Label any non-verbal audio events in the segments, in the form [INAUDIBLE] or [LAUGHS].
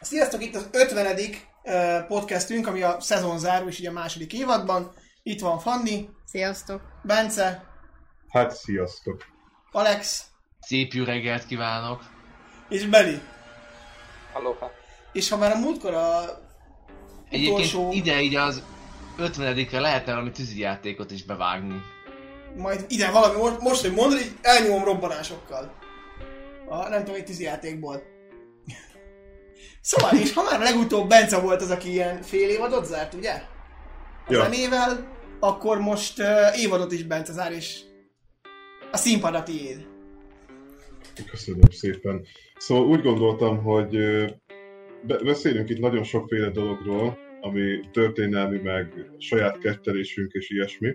Sziasztok, itt az 50. ö, podcastünk, ami a szezon záró, és így a második évadban. Itt van Fanni, Sziasztok! Bence, Hát sziasztok. Alex Szép jó reggelt kívánok! és Beli. Aloha. És ha már a múltkor a Egyébként utolsó, ide így az 50-re lehetne valami tűzijátékot is bevágni. majd ide valami, most, most hogy mondod, így elnyomom robbanásokkal. A, nem tudom, egy tűzijátékból. Szóval, és ha már legutóbb Bence volt az, aki ilyen fél évadot zárt, ugye? A Ja. zenével, akkor most uh, évadot is Bence zár, és a színpad a tiéd. Köszönöm szépen. Szóval úgy gondoltam, hogy ö, be- beszélünk itt nagyon sokféle dologról, ami történelmi, meg saját kettelésünk és ilyesmi.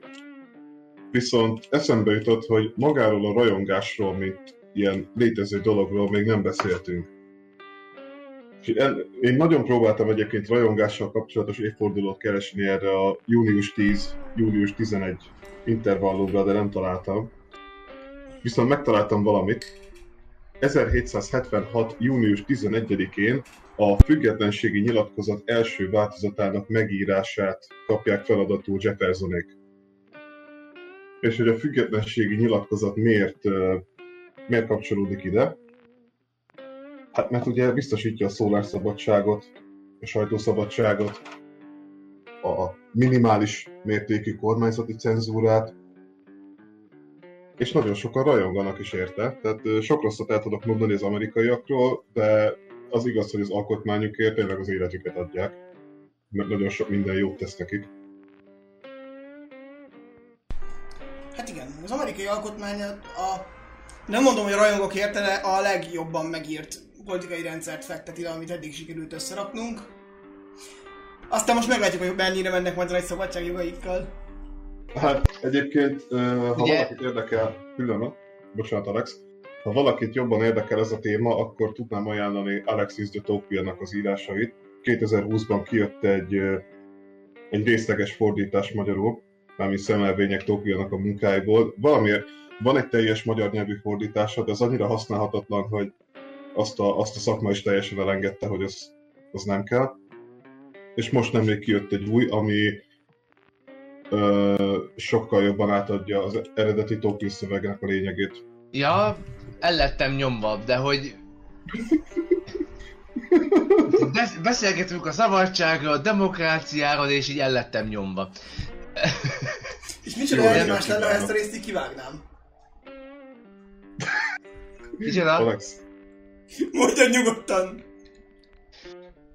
Viszont eszembe jutott, hogy magáról a rajongásról, mint ilyen létező dologról még nem beszéltünk. Én nagyon próbáltam egyébként rajongással kapcsolatos évfordulót keresni erre a június 10, július 11 intervallumra, de nem találtam. Viszont megtaláltam valamit, 1776. június 11-én a függetlenségi nyilatkozat első változatának megírását kapják feladatul Jeffersonék. És hogy a függetlenségi nyilatkozat miért, miért kapcsolódik ide? Hát mert ugye biztosítja a szólásszabadságot, a sajtószabadságot, a minimális mértékű kormányzati cenzúrát, és nagyon sokan rajonganak is érte. Tehát sok rosszat el tudok mondani az amerikaiakról, de az igaz, hogy az alkotmányukért tényleg az életüket adják. Mert nagyon sok minden jót tesz nekik. Hát igen, az amerikai alkotmány a, nem mondom, hogy a rajongók érte, de a legjobban megírt politikai rendszert fekteti le, amit eddig sikerült összeraknunk. Aztán most meglátjuk, hogy mennyire mennek majd a nagy szabadságjogaikkal. Hát egyébként, ha Ugye- valakit érdekel, pillanat, bocsánat Alex, ha valakit jobban érdekel ez a téma, akkor tudnám ajánlani Alexis de Tocqueville-nak az írásait. 2020-ban kijött egy, egy részleges fordítás magyarul, mármint szemelvények Tocqueville-nak a munkáiból. Valamiért van egy teljes magyar nyelvű fordítása, de az annyira használhatatlan, hogy azt a, azt a szakma is teljesen elengedte, hogy az, az nem kell. És most nemrég kijött egy új, ami ö, sokkal jobban átadja az eredeti Tolkien szövegnek a lényegét. Ja, el lettem nyomva, de hogy... [LAUGHS] Besz- beszélgetünk a szabadságról, a demokráciáról, és így el lettem nyomva. És micsoda elnyomás lenne, ha ezt a részt így kivágnám. Micsoda? Alex, Mondjad nyugodtan.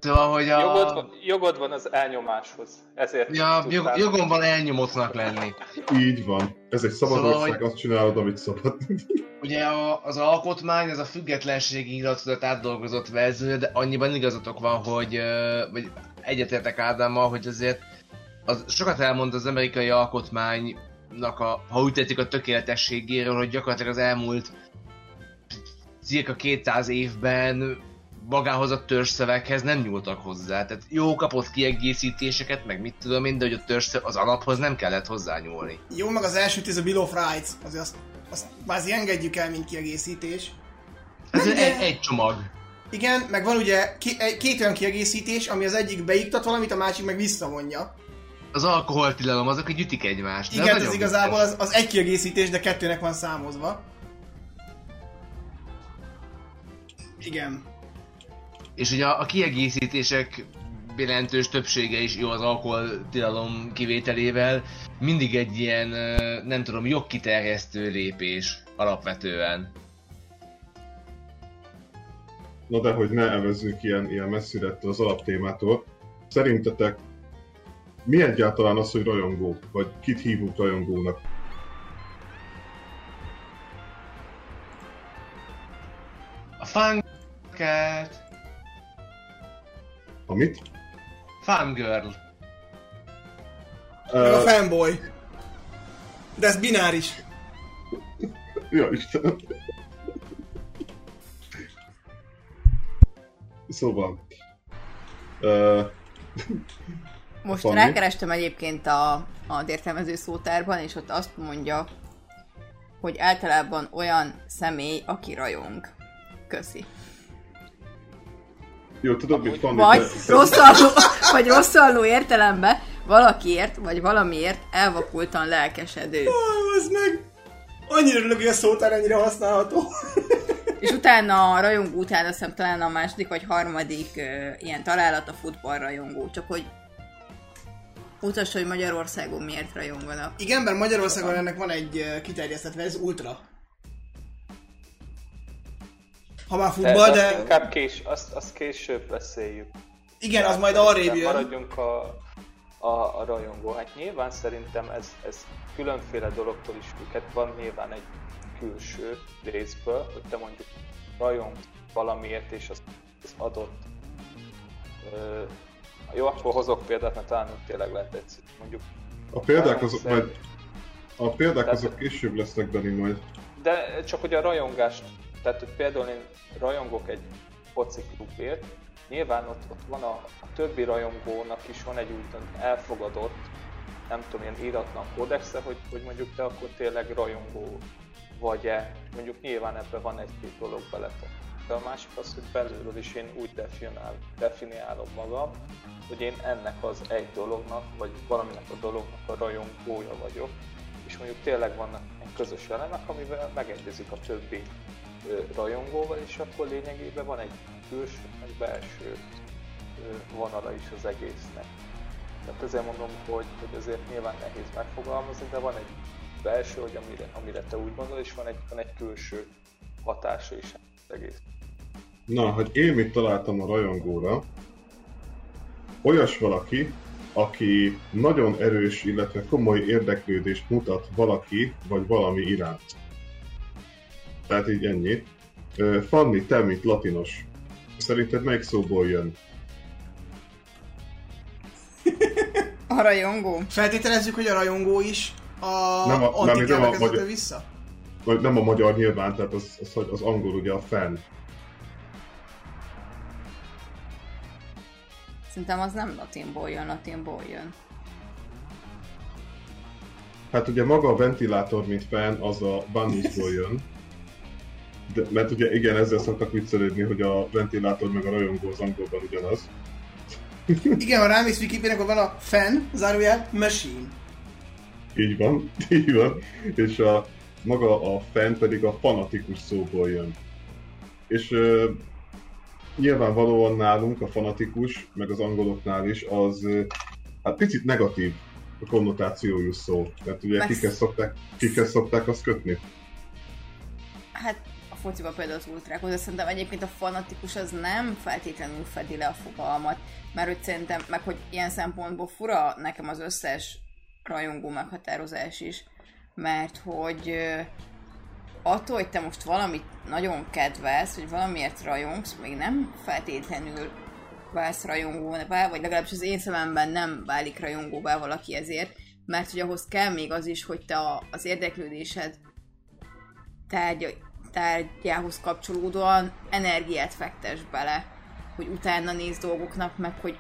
Szóval, hogy a... Jogod, van, jogod van az elnyomáshoz. Ezért Ja, jog, jogom van elnyomottnak lenni. így van. Ez egy szabad Szóval, ország, azt csinálod, amit szabad. [LAUGHS] Ugye a, az alkotmány, ez a függetlenségi nyilatkozat átdolgozott verzió, de annyiban igazatok van, hogy, vagy egyetértek Ádámmal, hogy azért az sokat elmond az amerikai alkotmánynak a, ha úgy tetszik, a tökéletességéről, hogy gyakorlatilag az elmúlt cirka 200 évben magához a törzszöveghez nem nyúltak hozzá. Tehát jó kapott kiegészítéseket, meg mit tudom én, de hogy a törzszöv, az alaphoz nem kellett hozzányúlni. Jó, meg az első tíz a Bill of Rights, azért azt, azt kvázi engedjük el, mint kiegészítés. Ez de- egy, egy csomag. Igen, meg van ugye egy, két olyan kiegészítés, ami az egyik beiktat valamit, a másik meg visszavonja. Az alkoholtilalom, azok, hogy ütik egymást. Igen, ez igazából az, az egy kiegészítés, de kettőnek van számozva. Igen. És ugye a, a kiegészítések jelentős többsége is jó az alkoholtilalom kivételével, mindig egy ilyen, nem tudom, jogkiterjesztő lépés alapvetően. Na de hogy ne evezzünk ilyen, ilyen messzire ettől az alaptémától. Szerintetek mi egyáltalán az, hogy rajongó? Vagy kit hívunk rajongónak? A fangirl, Amit? fangirl. Meg a Uh, fanboy. De ez bináris. ja, Istenem. Szóval... Uh, Most Fanni? rákerestem egyébként a, a értelmező szótárban, és ott azt mondja, hogy általában olyan személy, aki rajong. Köszi. Jó, tudod, mit van? Vagy [LAUGHS] rosszalló, vagy rosszalló értelemben valakiért, vagy valamiért elvakultan lelkesedő. Ó, az meg! Annyira örülök, hogy a szótár ennyire használható. [LAUGHS] És utána a rajongó után azt hiszem talán a második vagy harmadik uh, ilyen találat a futballrajongó. Csak hogy mutasd, hogy Magyarországon miért rajonganak. Igen, mert Magyarországon ennek van egy ö, kiterjesztett verzió, ultra. Ha már futball, de... de... Azt inkább kés, azt, azt később beszéljük. Igen, az majd arrébb jön. Maradjunk a, a, a rajongó. Hát nyilván szerintem ez, ez különféle dologtól is függ. Hát van nyilván egy külső részből, hogy te mondjuk rajong valamiért, és az, az adott. Ö, jó, akkor hozok példát, mert talán úgy tényleg lehet egyszerű. Mondjuk A példák azok Szerint- majd... A példák Tehát- azok később lesznek, Dani, majd. De csak hogy a rajongást, tehát hogy például én rajongok egy foci klubért, nyilván ott, ott van a, a többi rajongónak is van egy úgy elfogadott, nem tudom, ilyen íratlan kódexe, hogy, hogy mondjuk te akkor tényleg rajongó vagy-e. Mondjuk nyilván ebben van egy-két dolog beletek. De a másik az, hogy belülről is én úgy definiál, definiálom magam, hogy én ennek az egy dolognak, vagy valaminek a dolognak a rajongója vagyok, és mondjuk tényleg vannak közös elemek, amivel megegyezik a többi rajongóval, és akkor lényegében van egy külső, meg belső vonala is az egésznek. Tehát ezért mondom, hogy, hogy azért nyilván nehéz megfogalmazni, de van egy belső, hogy amire, amire te úgy gondolod, és van egy, van egy külső hatása is az egész. Na, hogy én mit találtam a rajongóra, olyas valaki, aki nagyon erős, illetve komoly érdeklődést mutat valaki vagy valami iránt. Tehát így ennyi. Fanni, te, mint latinos, szerinted melyik szóból jön? [LAUGHS] A rajongó. Feltételezzük, hogy a rajongó is a Nem a- nem, nem a magyar- vissza? Vagy nem a magyar nyilván, tehát az, az, az angol ugye a fan. Szerintem az nem latinból jön, latinból jön. Hát ugye maga a ventilátor, mint fan, az a Bunniesból jön. [LAUGHS] De, mert ugye igen, ezzel szoktak viccelődni, hogy a ventilátor meg a rajongó az angolban ugyanaz. Igen, ha rámész Wikipedia, akkor van a fan, zárójel, machine. Így van, [LAUGHS] így van. És a, maga a fan pedig a fanatikus szóból jön. És ö, nyilvánvalóan nálunk a fanatikus, meg az angoloknál is, az ö, hát picit negatív a konnotációjú szó. Tehát ugye Messz- kikhez szokták, kikhez szokták azt kötni. Hát a fociban például az ultrákhoz, de szerintem egyébként a fanatikus az nem feltétlenül fedi le a fogalmat, mert hogy szerintem, meg hogy ilyen szempontból fura nekem az összes rajongó meghatározás is, mert hogy attól, hogy te most valamit nagyon kedvelsz, hogy valamiért rajongsz, még nem feltétlenül válsz rajongóvá, vagy legalábbis az én szememben nem válik rajongóvá valaki ezért, mert hogy ahhoz kell még az is, hogy te a, az érdeklődésed tárgy, tárgyához kapcsolódóan energiát fektes bele, hogy utána néz dolgoknak, meg hogy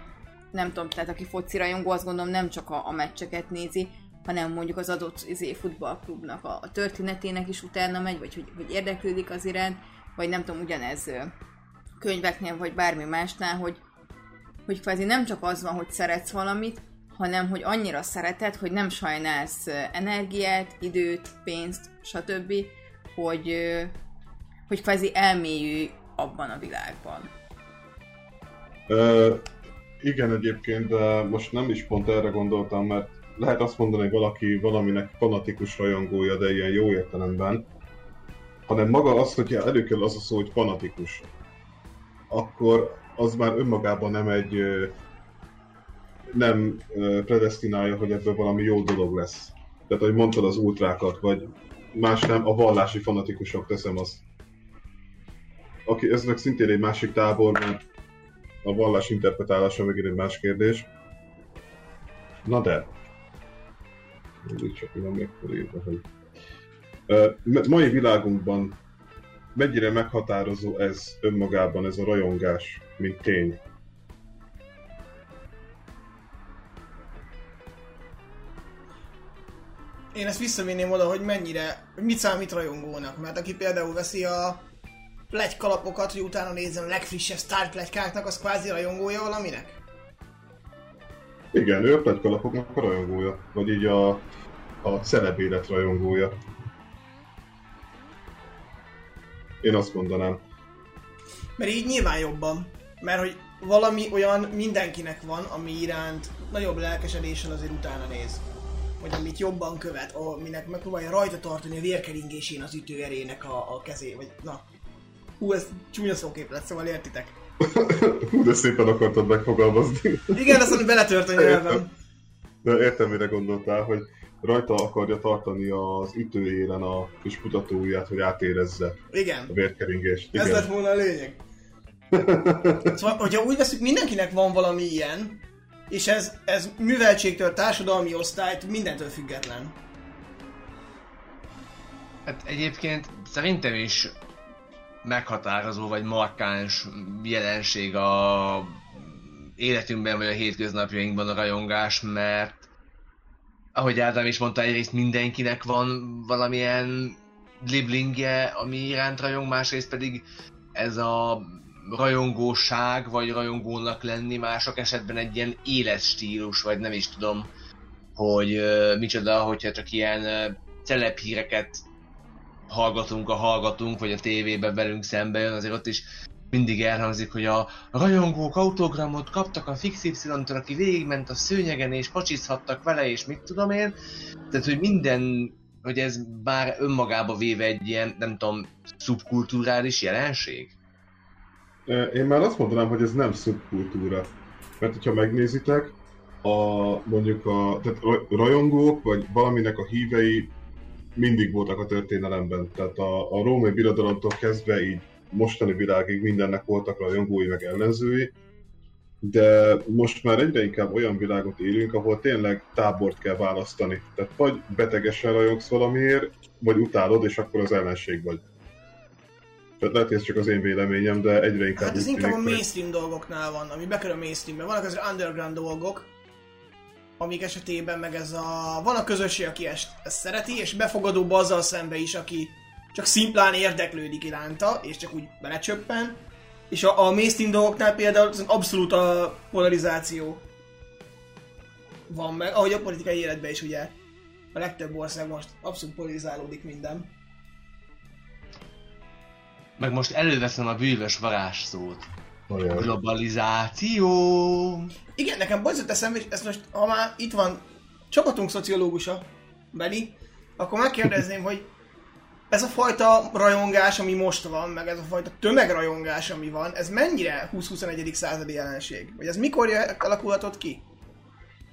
nem tudom, tehát aki foci rajongó, azt gondolom nem csak a, a meccseket nézi, hanem mondjuk az adott izé, futballklubnak a, a történetének is utána megy, vagy hogy, hogy érdeklődik az iránt, vagy nem tudom, ugyanez könyveknél, vagy bármi másnál, hogy, hogy kvázi nem csak az van, hogy szeretsz valamit, hanem hogy annyira szereted, hogy nem sajnálsz energiát, időt, pénzt, stb., hogy, hogy kvázi elmélyülj abban a világban. Ö, igen egyébként, de most nem is pont erre gondoltam, mert lehet azt mondani, hogy valaki valaminek fanatikus rajongója, de ilyen jó értelemben, hanem maga az, hogyha előkerül az a szó, hogy fanatikus, akkor az már önmagában nem egy nem predestinálja, hogy ebből valami jó dolog lesz. Tehát, ahogy mondtad az ultrákat, vagy más nem, a vallási fanatikusok teszem azt. Aki, ez meg szintén egy másik tábor, mert a vallás interpretálása megint egy más kérdés. Na de. Mindig csak nem még felírva, hogy... Mai világunkban mennyire meghatározó ez önmagában, ez a rajongás, mint tény? Én ezt visszavinném oda, hogy mennyire, hogy mit számít rajongónak. Mert aki például veszi a plegykalapokat, hogy utána nézzem a legfrissebb sztár plegykáknak, az kvázi rajongója valaminek? Igen, ő a plegykalapoknak a rajongója, vagy így a, a celebélet rajongója. Én azt mondanám. Mert így nyilván jobban. Mert hogy valami olyan mindenkinek van, ami iránt nagyobb lelkesedéssel azért utána néz. Vagy amit jobban követ, aminek megpróbálja rajta tartani a vérkeringésén az ütőerének a, a kezé, vagy na. Hú, ez csúnya szókép lett, szóval értitek. [LAUGHS] Hú, de szépen akartad megfogalmazni. Igen, azt, beletört a nyelvem. De értem, mire gondoltál, hogy rajta akarja tartani az ütőjéren a kis mutatóját, hogy átérezze Igen. a vérkeringést. Igen. Ez lett volna a lényeg. [LAUGHS] Szóval, hogyha úgy veszük, mindenkinek van valami ilyen, és ez, ez műveltségtől, társadalmi osztályt, mindentől független. Hát egyébként szerintem is meghatározó vagy markáns jelenség a életünkben vagy a hétköznapjainkban a rajongás, mert ahogy Ádám is mondta, egyrészt mindenkinek van valamilyen liblingje, ami iránt rajong, másrészt pedig ez a rajongóság, vagy rajongónak lenni mások esetben egy ilyen életstílus, vagy nem is tudom, hogy uh, micsoda, hogyha csak ilyen uh, telephíreket hallgatunk, a hallgatunk, vagy a tévében velünk szembe jön, azért ott is mindig elhangzik, hogy a rajongók autogramot kaptak a Fix y aki végigment a szőnyegen, és pacsizhattak vele, és mit tudom én. Tehát, hogy minden, hogy ez bár önmagába véve egy ilyen, nem tudom, szubkulturális jelenség? Én már azt mondanám, hogy ez nem szubkultúra. Mert hogyha megnézitek, a, mondjuk a tehát rajongók, vagy valaminek a hívei mindig voltak a történelemben. Tehát a, a római birodalomtól kezdve így mostani világig mindennek voltak rajongói meg ellenzői, de most már egyre inkább olyan világot élünk, ahol tényleg tábort kell választani. Tehát vagy betegesen rajongsz valamiért, vagy utálod, és akkor az ellenség vagy. Tehát lehet, hogy ez csak az én véleményem, de egyre inkább Hát ez inkább a mainstream dolgoknál van, ami bekerül a mainstreambe. Vannak az underground dolgok, amik esetében meg ez a... Van a közösség, aki ezt, ezt szereti, és befogadóbb azzal szembe is, aki csak szimplán érdeklődik iránta, és csak úgy belecsöppen. És a, a mainstream dolgoknál például abszolút a polarizáció van meg, ahogy a politikai életben is ugye a legtöbb ország most abszolút polarizálódik minden. Meg most előveszem a bűvös varázsszót. Olyan. Globalizáció! Igen, nekem bocsánat eszembe, és ez most, ha már itt van csapatunk szociológusa, Beni, akkor megkérdezném, hogy ez a fajta rajongás, ami most van, meg ez a fajta tömegrajongás, ami van, ez mennyire 20-21. századi jelenség? Vagy ez mikor alakulhatott ki?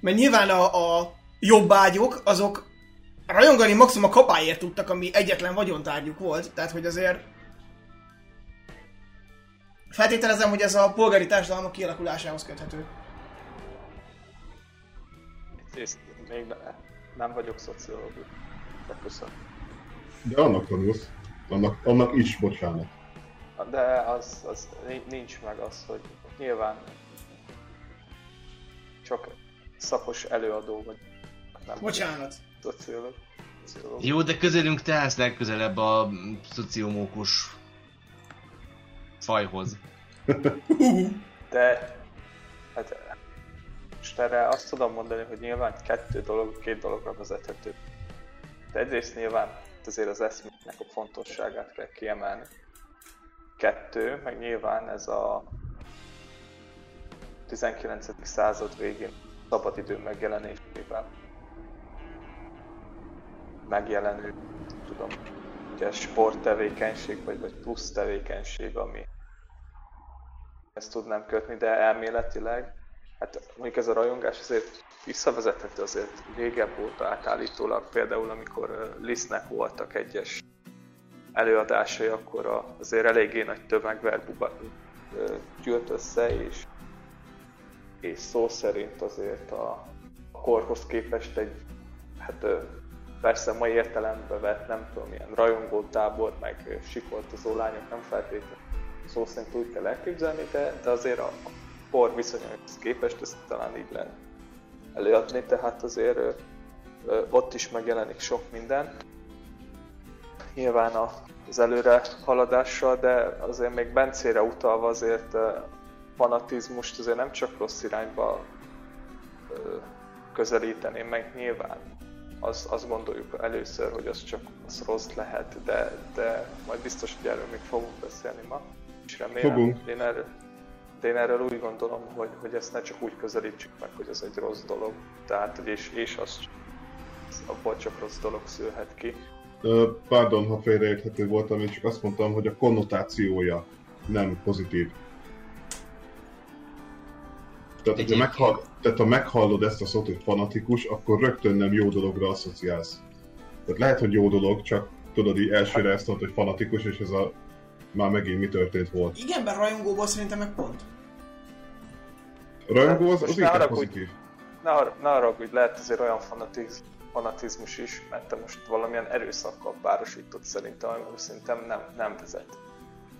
Mert nyilván a, a jobbágyok, azok rajongani maximum a kapáért tudtak, ami egyetlen vagyontárgyuk volt, tehát hogy azért feltételezem, hogy ez a polgári társadalmak kialakulásához köthető. Ezt még ne, nem vagyok szociológus. De köszönöm. De annak tanulsz. Annak, annak is, bocsánat. De az, az nincs meg az, hogy nyilván csak szakos előadó vagy. Nem Bocsánat. Szociológ. Jó, de közelünk te állsz legközelebb a szociomókus fajhoz. [LAUGHS] De hát most erre azt tudom mondani, hogy nyilván kettő dolog, két dologra vezethető. De egyrészt nyilván azért az eszmének a fontosságát kell kiemelni. Kettő, meg nyilván ez a 19. század végén szabadidő megjelenésével megjelenő, tudom, ugye sporttevékenység, vagy, vagy plusz tevékenység, ami ezt tudnám kötni, de elméletileg, hát mondjuk ez a rajongás azért visszavezethető azért régebb óta átállítólag, például amikor Lisznek voltak egyes előadásai, akkor azért eléggé nagy tömegvel gyűlt össze, és, és szó szerint azért a korhoz képest egy, hát persze mai értelembe vett, nem tudom, ilyen rajongótábor, meg sikoltozó lányok nem feltétlenül szó szerint úgy kell elképzelni, de, de azért a kor viszonyaihoz képest ezt talán így lehet előadni, tehát azért ö, ö, ott is megjelenik sok minden. nyilván az előre haladással, de azért még Bencére utalva azért ö, fanatizmust azért nem csak rossz irányba közelíteném meg nyilván. Az, azt gondoljuk először, hogy az csak az rossz lehet, de, de majd biztos, hogy erről még fogunk beszélni ma. És remélem, Fogunk. Én erről, de én erről úgy gondolom, hogy, hogy ezt ne csak úgy közelítsük meg, hogy ez egy rossz dolog. Tehát, és, és az abból csak rossz dolog szülhet ki. Pardon, ha félreérthető voltam, én csak azt mondtam, hogy a konnotációja nem pozitív. Tehát, hogyha meghall, tehát, ha meghallod ezt a szót, hogy fanatikus, akkor rögtön nem jó dologra asszociálsz. Tehát lehet, hogy jó dolog, csak tudod, így elsőre ezt mondod, hogy fanatikus, és ez a már megint mi történt volt. Igen, bár rajongóból szerintem meg pont. Rajongó az, az inkább pozitív. Ne, har- ne haragudj, lehet azért olyan fanatiz, fanatizmus is, mert te most valamilyen erőszakkal párosított szerintem, ami szerintem nem, nem vezet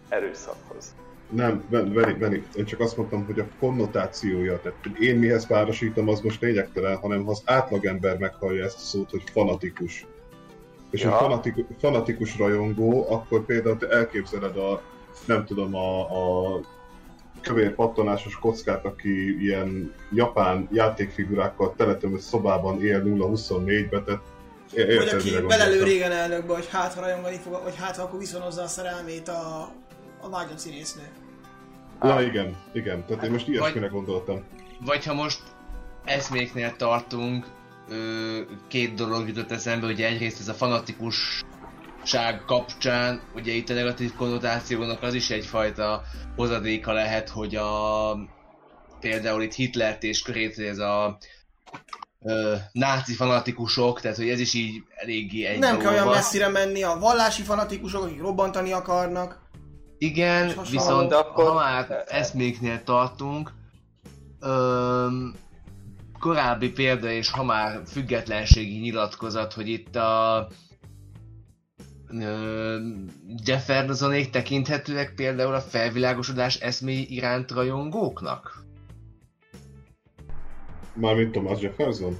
erőszakhoz. Nem, Veni, Veni, én csak azt mondtam, hogy a konnotációja, tehát hogy én mihez párosítom, az most lényegtelen, hanem ha az átlagember meghallja ezt a szót, hogy fanatikus. És Ja. ja. fanatikus, fanatikus rajongó, akkor például te elképzeled a, nem tudom, a, a kövér pattanásos kockát, aki ilyen japán játékfigurákkal teletömött szobában él 0-24-be, tehát é- Vagy érted, aki mire belelő gondoltam. régen elnökbe, hogy hát ha rajongani fog, vagy hát ha akkor viszonozza a szerelmét a, a vágyott színésznő. Ja, igen, igen, tehát én most ilyesmire gondoltam. Vagy ha most eszméknél tartunk, két dolog jutott eszembe, ugye egyrészt ez a fanatikusság kapcsán, ugye itt a negatív konnotációnak az is egyfajta hozadéka lehet, hogy a például itt Hitlert és körét, ez a ö, náci fanatikusok, tehát hogy ez is így eléggé egy Nem kell olyan messzire menni, a vallási fanatikusok, akik robbantani akarnak. Igen, viszont akkor- ha már eszméknél tartunk, öm, korábbi példa és ha már függetlenségi nyilatkozat, hogy itt a Jeffersonék tekinthetőek például a felvilágosodás eszméi iránt rajongóknak? Mármint Thomas Jefferson?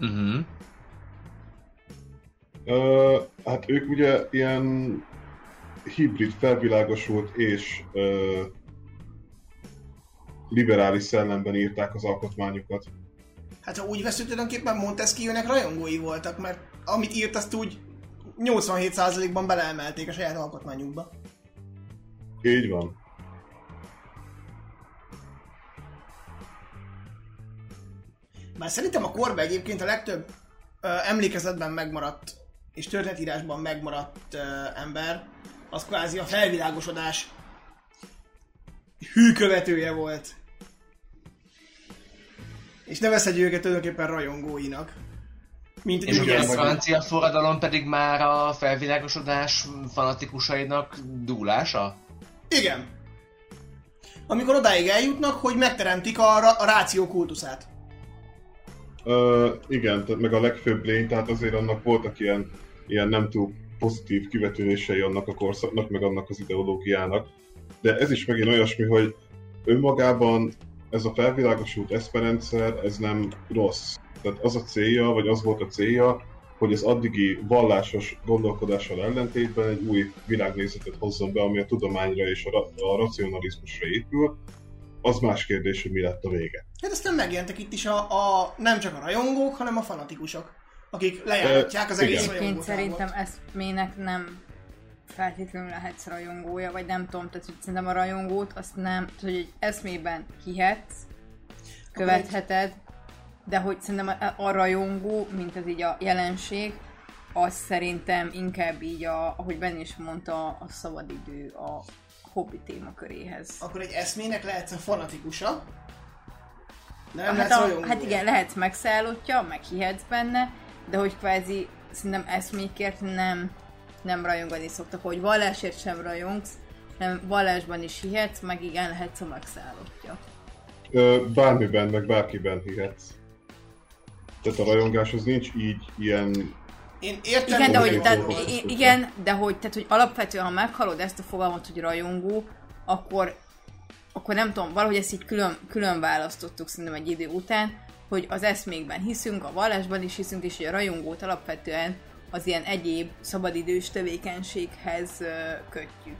Uh-huh. Ö, hát ők ugye ilyen hibrid, felvilágosult és ö, liberális szellemben írták az alkotmányukat. Hát ha úgy veszünk, tulajdonképpen Montesquieu-nek rajongói voltak, mert amit írt, azt úgy 87%-ban beleemelték a saját alkotmányukba. Így van. Bár szerintem a korban egyébként a legtöbb ö, emlékezetben megmaradt és történetírásban megmaradt ö, ember, az kvázi a felvilágosodás hűkövetője volt. És nevezhetjük őket tulajdonképpen rajongóinak. Mint És ugye a francia forradalom pedig már a felvilágosodás fanatikusainak dúlása? Igen. Amikor odáig eljutnak, hogy megteremtik a, ra- a ráció kultuszát. Ö, igen, tehát meg a legfőbb lény, tehát azért annak voltak ilyen, ilyen nem túl pozitív kivetülései annak a korszaknak, meg annak az ideológiának. De ez is megint olyasmi, hogy önmagában ez a felvilágosult eszperendszer, ez nem rossz. Tehát az a célja, vagy az volt a célja, hogy az addigi vallásos gondolkodással ellentétben egy új világnézetet hozzon be, ami a tudományra és a, ra- a racionalizmusra épül. Az más kérdés, hogy mi lett a vége. Hát aztán megjelentek itt is a, a nem csak a rajongók, hanem a fanatikusok, akik lejáratják az egész. Egyébként szerintem eszmének nem feltétlenül lehetsz rajongója, vagy nem tudom, tehát hogy szerintem a rajongót azt nem, tehát, hogy egy eszmében hihetsz, követheted, de hogy szerintem a, a rajongó, mint az így a jelenség, az szerintem inkább így, a, ahogy Ben is mondta, a szabadidő a hobbi témaköréhez. Akkor egy eszmének lehetsz a fanatikusa, de nem Hát, a, hát igen, lehetsz megszállottja, meg hihetsz benne, de hogy kvázi szerintem eszmékért nem, nem rajongani szoktak, hogy vallásért sem rajongsz, hanem vallásban is hihetsz, meg igen, lehetsz a megszállottja. Ö, bármiben, meg bárkiben hihetsz. Tehát a rajongás az nincs így ilyen... Én értem, Igen, de hogy, tehát, igen, de hogy, tehát, hogy alapvetően, ha meghalod ezt a fogalmat, hogy rajongó, akkor, akkor nem tudom, valahogy ezt így külön, külön választottuk szerintem egy idő után, hogy az eszmékben hiszünk, a vallásban is hiszünk, és hogy a rajongót alapvetően az ilyen egyéb szabadidős tevékenységhez kötjük.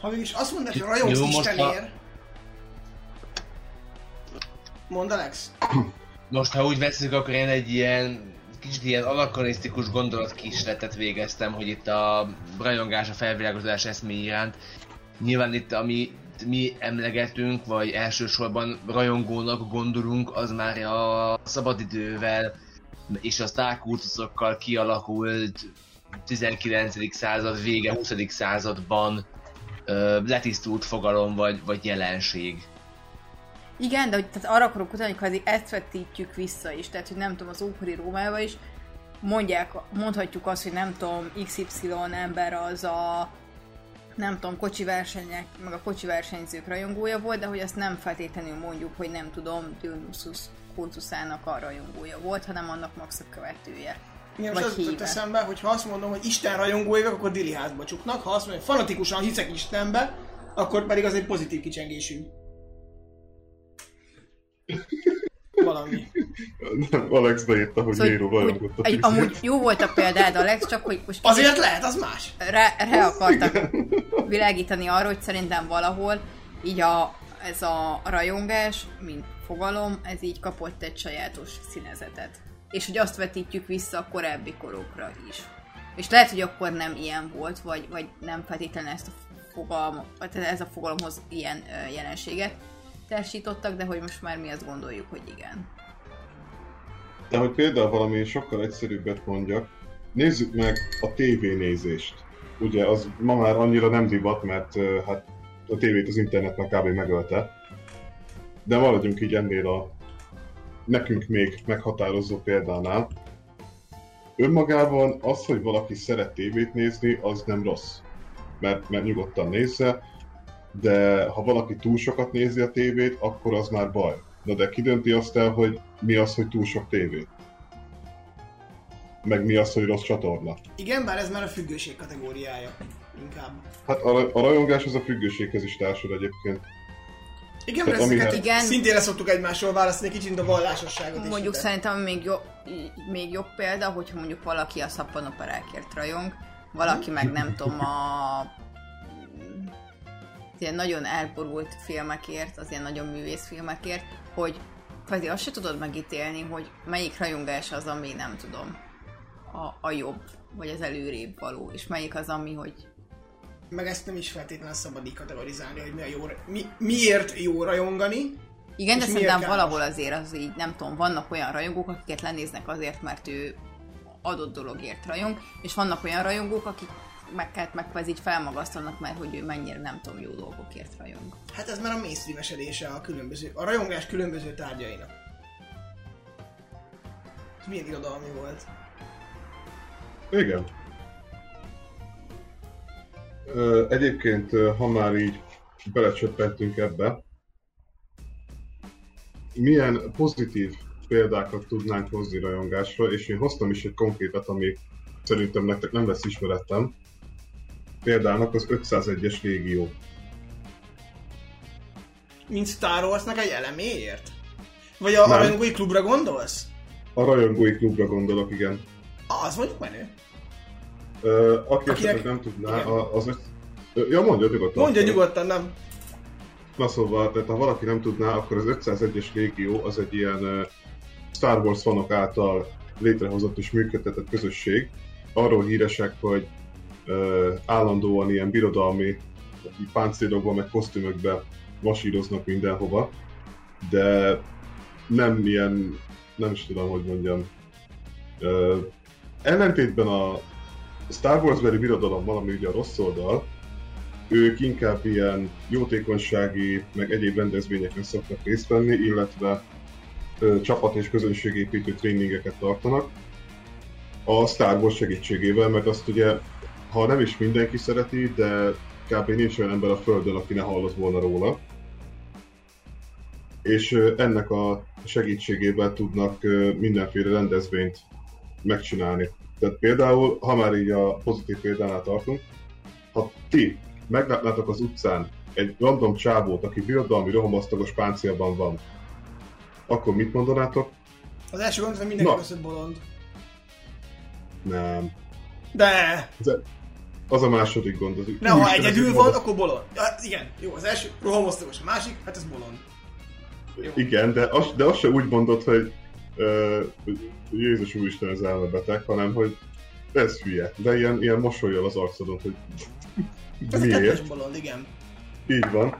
Ha mégis azt mondod, hogy rajongsz Jó, most Istenért... Mondd Alex. Most, ha úgy veszik, akkor én egy ilyen kicsit ilyen anakonisztikus gondolatkísérletet végeztem, hogy itt a rajongás, a felvilágozás eszmé iránt. Nyilván itt, ami mi emlegetünk, vagy elsősorban rajongónak gondolunk, az már a szabadidővel és a sztárkultuszokkal kialakult 19. század vége, 20. században ö, letisztult fogalom vagy, vagy jelenség. Igen, de hogy, tehát arra akarok utalni, hogy ezt vetítjük vissza is, tehát hogy nem tudom, az ókori Rómában is mondják, mondhatjuk azt, hogy nem tudom, XY ember az a nem tudom, kocsi versenyek, meg a kocsi versenyzők rajongója volt, de hogy azt nem feltétlenül mondjuk, hogy nem tudom, Dionysus kultuszának a rajongója volt, hanem annak max a követője. Igen, most az jutott híve. eszembe, hogy ha azt mondom, hogy Isten rajongói vagyok, akkor Dili házba csuknak, ha azt mondom, hogy fanatikusan hiszek Istenbe, akkor pedig az egy pozitív kicsengésű. Valami. Nem, Alex beírta, hogy Szóval, Nero hogy, rajongott a egy, amúgy jó volt a példád, Alex, csak hogy most Azért lehet, az más. rá, rá akartak világítani arra, hogy szerintem valahol így a, ez a rajongás, mint fogalom, ez így kapott egy sajátos színezetet. És hogy azt vetítjük vissza a korábbi korokra is. És lehet, hogy akkor nem ilyen volt, vagy, vagy nem feltétlenül ezt a fogalom, ez a fogalomhoz ilyen jelenséget társítottak, de hogy most már mi azt gondoljuk, hogy igen. De hogy például valami sokkal egyszerűbbet mondjak, nézzük meg a tévénézést. Ugye az ma már annyira nem divat, mert hát a tévét az internet már kb. megölte. De maradjunk így ennél a nekünk még meghatározó példánál. Önmagában az, hogy valaki szeret tévét nézni, az nem rossz. Mert, mert nyugodtan nézze, de ha valaki túl sokat nézi a tévét, akkor az már baj. Na de ki dönti azt el, hogy mi az, hogy túl sok tévé? Meg mi az, hogy rossz csatorna? Igen, bár ez már a függőség kategóriája. Inkább. Hát a, a rajongás az a függőséghez is társul egyébként. Igen, mert ezeket amihez- Igen. szintén leszoktuk egymásról választani, kicsit a vallásosságot is. Mondjuk ide. szerintem még jobb, még jobb példa, hogyha mondjuk valaki a szappanoperákért rajong, valaki meg nem tudom a ilyen nagyon elborult filmekért, az ilyen nagyon művész filmekért, hogy kvázi azt se tudod megítélni, hogy melyik rajongás az, ami nem tudom, a, a jobb, vagy az előrébb való, és melyik az, ami, hogy Meg ezt nem is feltétlenül szabad így kategorizálni, hogy mi a jó, mi, miért jó rajongani. Igen, de szerintem valahol azért az így, nem tudom, vannak olyan rajongók, akiket lenéznek azért, mert ő adott dologért rajong, és vannak olyan rajongók, akik meg, meg kvázi így felmagasztanak, mert hogy ő mennyire nem tudom, jó dolgokért rajong. Hát ez már a mainstreamesedése a különböző, a rajongás különböző tárgyainak. Ez milyen irodalmi volt. Igen. Egyébként, ha már így belecsöppettünk ebbe, milyen pozitív példákat tudnánk hozni rajongásra, és én hoztam is egy konkrétat, ami szerintem nektek nem lesz ismerettem. Példának az 501-es légió. Mint Star Warsnak egy eleméért? Vagy a, a Nem. rajongói klubra gondolsz? A rajongói klubra gondolok, igen. Az mondjuk menő. Aki Akinek- esetleg nem tudná, az... Ja, mondja nyugodtan. Mondja nyugodtan, nem? Na szóval, tehát ha valaki nem tudná, akkor az 501-es légió az egy ilyen Star Wars fanok által létrehozott és működtetett közösség. Arról híresek, hogy ö, állandóan ilyen birodalmi páncélokban, meg kosztümökbe vasíroznak mindenhova, de nem ilyen, nem is tudom, hogy mondjam, ö, ellentétben a Star Wars-beli birodalommal, ami ugye a rossz oldal, ők inkább ilyen jótékonysági, meg egyéb rendezvényeken szoktak részt venni, illetve ö, csapat és közönségépítő tréningeket tartanak a Star Wars segítségével, mert azt ugye, ha nem is mindenki szereti, de kb. nincs olyan ember a Földön, aki ne hallott volna róla. És ö, ennek a segítségével tudnak ö, mindenféle rendezvényt megcsinálni. Tehát például, ha már így a pozitív példánál tartunk, ha ti meglátnátok az utcán egy random csávót, aki birodalmi rohamasztagos páncélban van, akkor mit mondanátok? Az első gondolat, hogy mindenki az, bolond. Nem. De, Az a második gond. Az, ne, ha egyedül van, akkor bolond. Ja, igen, jó, az első rohamosztagos, a másik, hát ez bolond. Igen, de azt, de azt se úgy mondod, hogy, hogy Jézus Úristen ez elmebeteg, hanem hogy ez hülye. De ilyen, ilyen mosolyjal az arcodon, hogy Ez miért. kettős bolond, igen. Így van.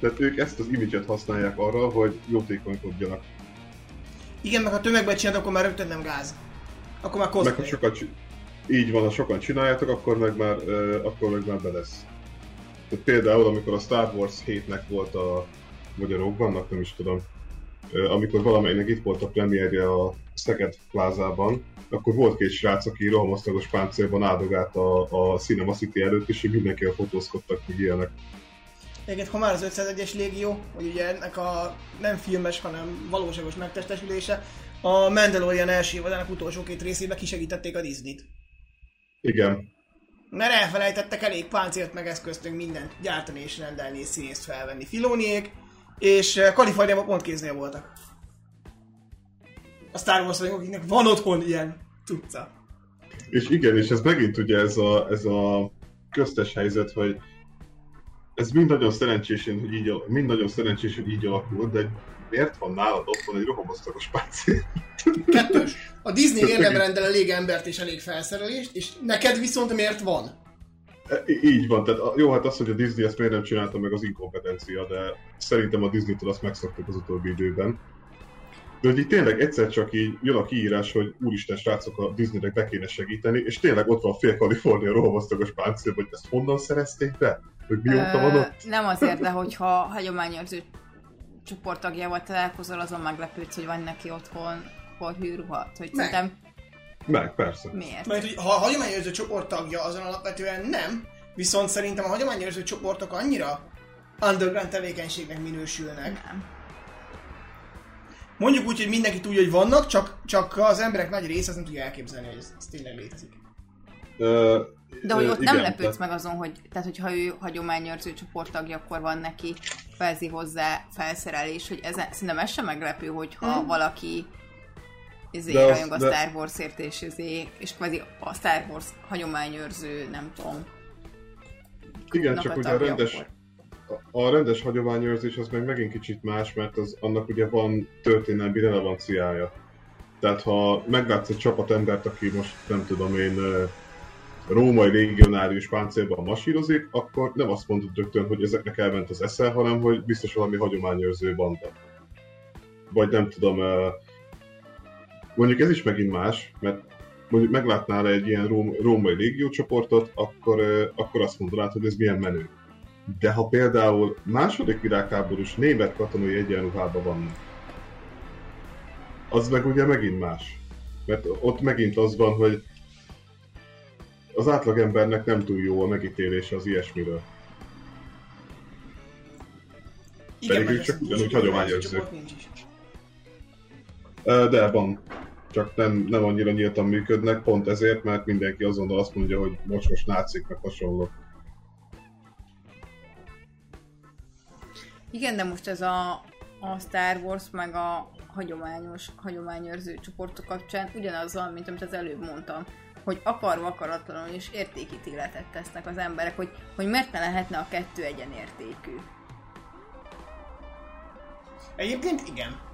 Tehát ők ezt az imidzset használják arra, hogy jótékonykodjanak. Igen, meg ha tömegben csinálod, akkor már rögtön nem gáz. Akkor már Meg ha cosplay. sokat, így van, ha sokan csináljátok, akkor meg már, uh, akkor meg már be lesz. Tehát például, amikor a Star Wars 7-nek volt a, vagy a Rogue nem is tudom, amikor valamelynek itt volt a premierje a Szeged plázában, akkor volt két srác, aki rohamosztagos páncélban áldogált a, a Cinema City előtt, és mindenkivel fotózkodtak, meg ilyenek. Egyébként, ha már az 501-es légió, hogy ugye ennek a nem filmes, hanem valóságos megtestesülése, a Mandalorian első évadának utolsó két részébe kisegítették a Disney-t. Igen, Mert elfelejtettek elég páncélt meg eszköztünk mindent gyártani és rendelni és színészt felvenni Filóniék, és eh, Kaliforniában pont kéznél voltak. A Star Wars akiknek van otthon ilyen tudca. És igen, és ez megint ugye ez a, ez a köztes helyzet, hogy ez mind nagyon szerencsés, hogy így, mind nagyon szerencsés, hogy így alakult, de miért van nálad otthon egy rohamosztagos páncél? Kettős. A Disney érdemben rendel elég embert és elég felszerelést, és neked viszont miért van? Így van, tehát jó, hát az, hogy a Disney ezt miért nem csinálta meg az inkompetencia, de szerintem a Disney-től azt megszoktuk az utóbbi időben. De hogy így tényleg egyszer csak így jön a kiírás, hogy úristen srácok, a Disneynek be kéne segíteni, és tényleg ott van fél Kalifornia rohamosztagos páncél, hogy ezt honnan szerezték be? Hogy mióta van ott? nem azért, de hogyha hagyományőrző csoporttagjával találkozol, azon meglepődsz, hogy van neki otthon hol hűruhat. Hogy szerintem Meg, persze. miért? Mert hogy ha a hagyományőrző csoport tagja, azon alapvetően nem, viszont szerintem a hagyományőrző csoportok annyira underground tevékenységnek minősülnek. Nem. Mondjuk úgy, hogy mindenki tudja, hogy vannak, csak, csak az emberek nagy része azt nem tudja elképzelni, hogy ez, ez tényleg létezik. Ö, De hogy ott nem igen, lepődsz tehát- meg azon, hogy tehát hogyha ő hagyományőrző csoporttagja, akkor van neki felzi hozzá felszerelés, hogy ez, szerintem ez sem meglepő, hogyha valaki izé, De az- a Star Warsért, és, izé, és kvázi a Star Wars hagyományőrző, nem tudom, Igen, csak ugye a rendes, akkor- a rendes hagyományőrzés az meg megint kicsit más, mert az, annak ugye van történelmi relevanciája. Tehát ha meglátsz egy csapatembert, aki most nem tudom én római légionárius páncélban masírozik, akkor nem azt mondod rögtön, hogy ezeknek elment az esze, hanem hogy biztos valami hagyományőrző banda. Vagy nem tudom, mondjuk ez is megint más, mert mondjuk meglátnál egy ilyen róm, római légiócsoportot, akkor, akkor azt mondanád, hogy ez milyen menő. De ha például második világháborús német katonai egyenruhában vannak, az meg ugye megint más. Mert ott megint az van, hogy az átlagembernek nem túl jó a megítélése az ilyesmiről. Pedig mert ők csak ugyanúgy nincs is. De van. Csak nem, nem annyira nyíltan működnek, pont ezért, mert mindenki azonnal azt mondja, hogy mocskos nácik, meg hasonló. Igen, de most ez a, a Star Wars meg a hagyományos, hagyományőrző csoportok kapcsán ugyanazzal, mint amit az előbb mondtam, hogy akarva akaratlanul is értékítéletet tesznek az emberek, hogy, hogy miért ne lehetne a kettő egyenértékű. Egyébként igen.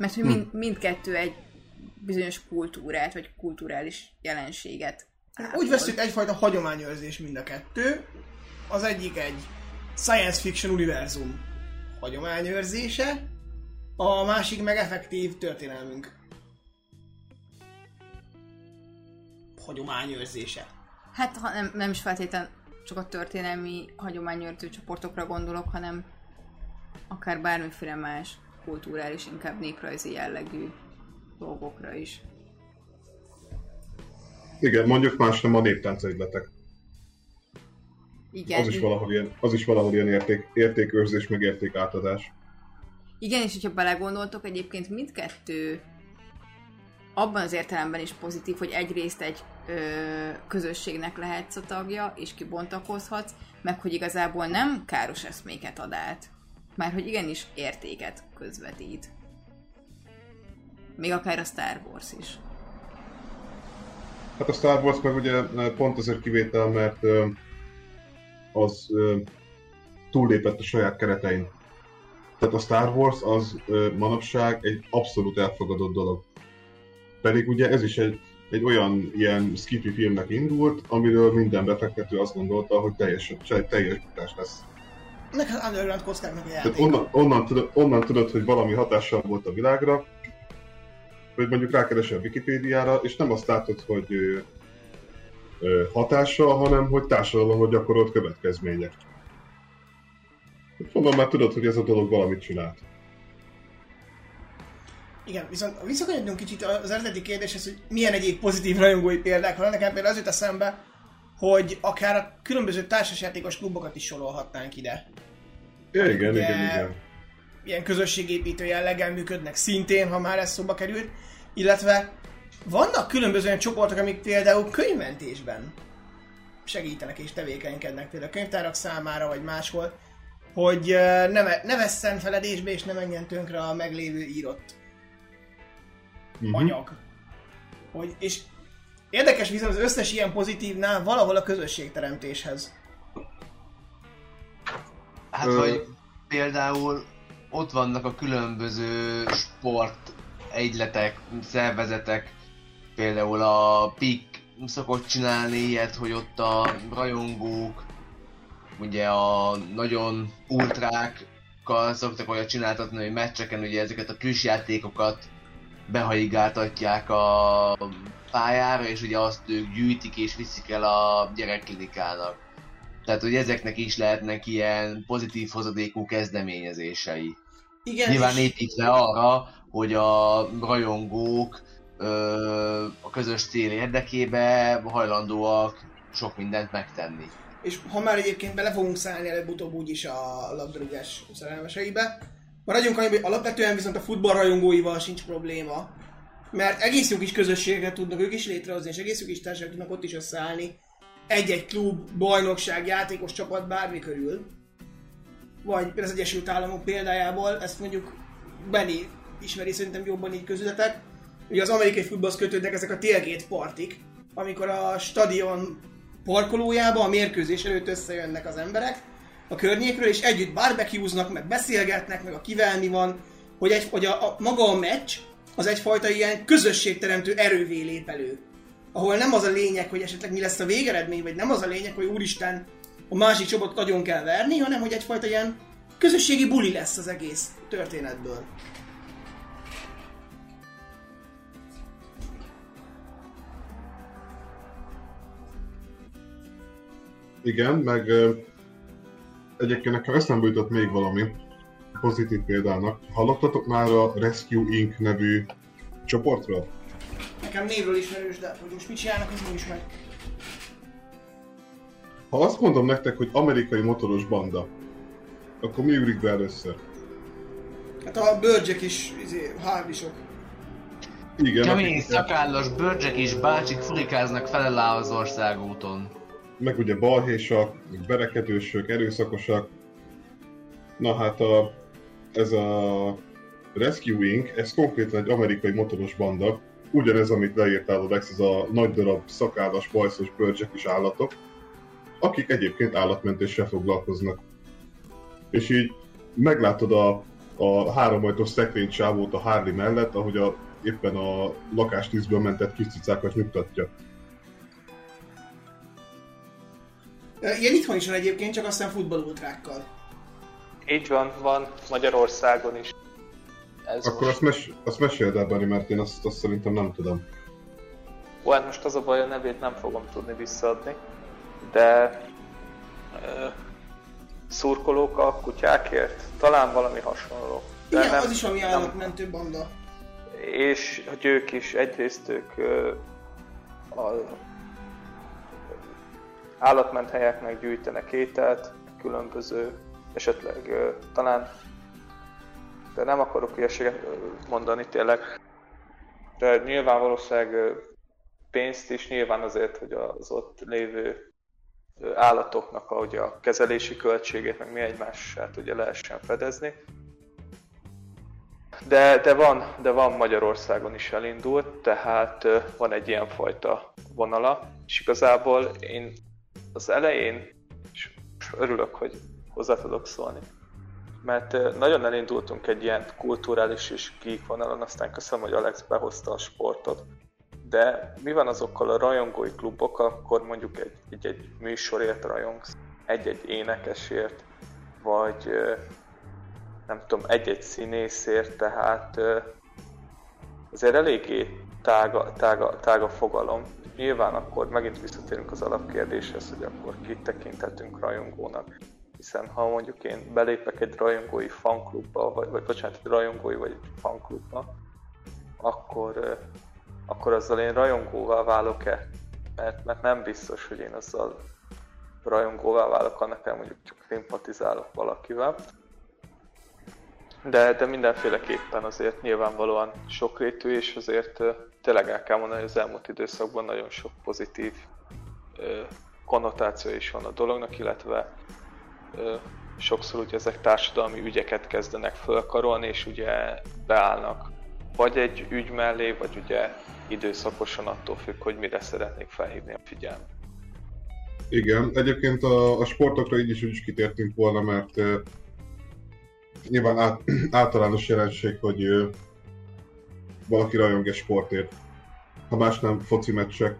Mert hogy mind, mindkettő egy bizonyos kultúrát, vagy kulturális jelenséget. Úgy veszük egyfajta hagyományőrzés mind a kettő. Az egyik egy science fiction univerzum hagyományőrzése, a másik meg effektív történelmünk hagyományőrzése. Hát ha nem, nem is feltétlen csak a történelmi hagyományőrző csoportokra gondolok, hanem akár bármiféle más kulturális, inkább néprajzi jellegű dolgokra is. Igen, mondjuk más nem a néptáncegyletek. Igen, Az is valahol ilyen, az is valahol ilyen érték, értékőrzés, meg értékátadás. igen, és hogyha belegondoltok, egyébként mindkettő abban az értelemben is pozitív, hogy egyrészt egy ö, közösségnek lehetsz a tagja, és kibontakozhatsz, meg hogy igazából nem káros eszméket ad át, már hogy igenis értéket közvetít. Még akár a Star Wars is. Hát a Star Wars meg ugye pont azért kivétel, mert ö, az ö, túllépett a saját keretein. Tehát a Star Wars az manapság egy abszolút elfogadott dolog. Pedig ugye ez is egy, egy olyan ilyen skiffy filmnek indult, amiről minden befektető azt gondolta, hogy teljes, teljes futás lesz. Meg hát Underground kockáknak a játék. onnan, onnan, tudod, onnan tudod, hogy valami hatással volt a világra, hogy mondjuk rákeresel a Wikipédiára, és nem azt látod, hogy ö, ö, hatással, hanem hogy társadalomra gyakorolt következmények. Mondom, már tudod, hogy ez a dolog valamit csinált. Igen, viszont visszakanyarodjunk kicsit az eredeti kérdéshez, hogy milyen egyéb pozitív rajongói példák van. Nekem például az jut eszembe, hogy akár a különböző társasjátékos klubokat is sorolhatnánk ide. Ja, igen, Ugye- igen, igen. Ilyen közösségépítő jelleggel működnek szintén, ha már ez szóba került. Illetve vannak különböző olyan csoportok, amik például könyvmentésben segítenek és tevékenykednek, például könyvtárak számára, vagy máshol, hogy ne, ne vesszen feledésbe és ne menjen tönkre a meglévő írott Mhm. anyag. Hogy, és érdekes viszont az összes ilyen pozitívnál valahol a közösségteremtéshez. Hát, Ö- hogy például ott vannak a különböző sport egyletek, szervezetek, például a PIK szokott csinálni ilyet, hogy ott a rajongók, ugye a nagyon ultrákkal szoktak olyat csináltatni, hogy meccseken ugye ezeket a plüssjátékokat behajigáltatják a pályára, és ugye azt ők gyűjtik és viszik el a gyerekklinikának. Tehát, hogy ezeknek is lehetnek ilyen pozitív hozadékú kezdeményezései. Igen, Nyilván és, építve arra, hogy a rajongók ö, a közös cél érdekébe hajlandóak sok mindent megtenni. és ha már egyébként bele fogunk szállni előbb-utóbb úgyis a labdarúgás szerelmeseibe, maradjunk annyi, hogy alapvetően viszont a futballrajongóival sincs probléma, mert egész jó kis közösséget tudnak ők is létrehozni, és egész jó kis társaság tudnak ott is összeállni, egy-egy klub, bajnokság, játékos csapat bármi körül, vagy az Egyesült Államok példájából, ezt mondjuk Benny ismeri szerintem jobban így közületek, ugye az amerikai futballhoz kötődnek ezek a tailgate partik, amikor a stadion parkolójába a mérkőzés előtt összejönnek az emberek a környékről, és együtt barbecueznak, meg beszélgetnek, meg a kivel mi van, hogy, egy, hogy a, a, maga a meccs az egyfajta ilyen közösségteremtő erővé lép elő. Ahol nem az a lényeg, hogy esetleg mi lesz a végeredmény, vagy nem az a lényeg, hogy úristen, a másik csapat nagyon kell verni, hanem hogy egyfajta ilyen közösségi buli lesz az egész történetből. Igen, meg egyébként nekem eszembe jutott még valami pozitív példának. Hallottatok már a Rescue Inc. nevű csoportról? Nekem névről ismerős, de hogy most mit csinálnak, az nem ismer. Ha azt mondom nektek, hogy amerikai motoros banda, akkor mi ugrik be először? Hát a bőrcsek is, izé, hárvisok. Igen, Kemény akik- szakállas bőrcsek és bácsik furikáznak felelá az országúton. meg ugye balhésak, berekedősök, erőszakosak. Na hát a, ez a Rescuing, ez konkrétan egy amerikai motoros banda, ugyanez, amit leírtál, Alex, ez a nagy darab szakállas, bajszos bőrcsek és állatok, akik egyébként állatmentéssel foglalkoznak. És így meglátod a, a háromajtos szekrénycsávót a Harley mellett, ahogy a, éppen a lakástűzből mentett kis cicákat nyugtatja. Ilyen itthon is van egyébként, csak aztán futballultrákkal. Így van, van Magyarországon is. Ez Akkor most... azt, mes- azt meséld el, Bani, mert én azt, azt szerintem nem tudom. Ó, hát most az a baj, a nevét nem fogom tudni visszaadni, de ö, szurkolók a kutyákért? Talán valami hasonló. De Igen, nem- az is valami nem- állatmentő banda. És hogy ők is, egyrészt ők ö, a állatment helyeknek gyűjtenek ételt, különböző, esetleg talán, de nem akarok hülyeséget ö, mondani tényleg, de nyilván valószínűleg pénzt is, nyilván azért, hogy az ott lévő állatoknak ahogy a kezelési költségét, meg mi egymását ugye lehessen fedezni. De, de, van, de van Magyarországon is elindult, tehát van egy ilyen fajta vonala, és igazából én az elején, és örülök, hogy hozzá tudok szólni, mert nagyon elindultunk egy ilyen kulturális és geek vonalon, aztán köszönöm, hogy Alex behozta a sportot. De mi van azokkal a rajongói klubokkal, akkor mondjuk egy, egy, egy műsorért rajongsz, egy-egy énekesért, vagy nem tudom, egy-egy színészért, tehát azért eléggé tága, tága, tága fogalom. Nyilván akkor megint visszatérünk az alapkérdéshez, hogy akkor kit tekinthetünk rajongónak. Hiszen ha mondjuk én belépek egy rajongói fanklubba, vagy, vagy bocsánat, egy rajongói vagy egy fanklubba, akkor, akkor azzal én rajongóvá válok-e? Mert, mert nem biztos, hogy én azzal rajongóvá válok, annak el mondjuk csak szimpatizálok valakivel de, de mindenféleképpen azért nyilvánvalóan sokrétű, és azért tényleg el kell mondani, hogy az elmúlt időszakban nagyon sok pozitív konnotáció is van a dolognak, illetve sokszor ugye ezek társadalmi ügyeket kezdenek fölkarolni, és ugye beállnak vagy egy ügy mellé, vagy ugye időszakosan attól függ, hogy mire szeretnék felhívni a figyelmet. Igen, egyébként a, a sportokra így is úgy is kitértünk volna, mert nyilván át, [CLEARS THROAT] általános jelenség, hogy ö, valaki rajong egy sportért. Ha más nem, foci meccsek,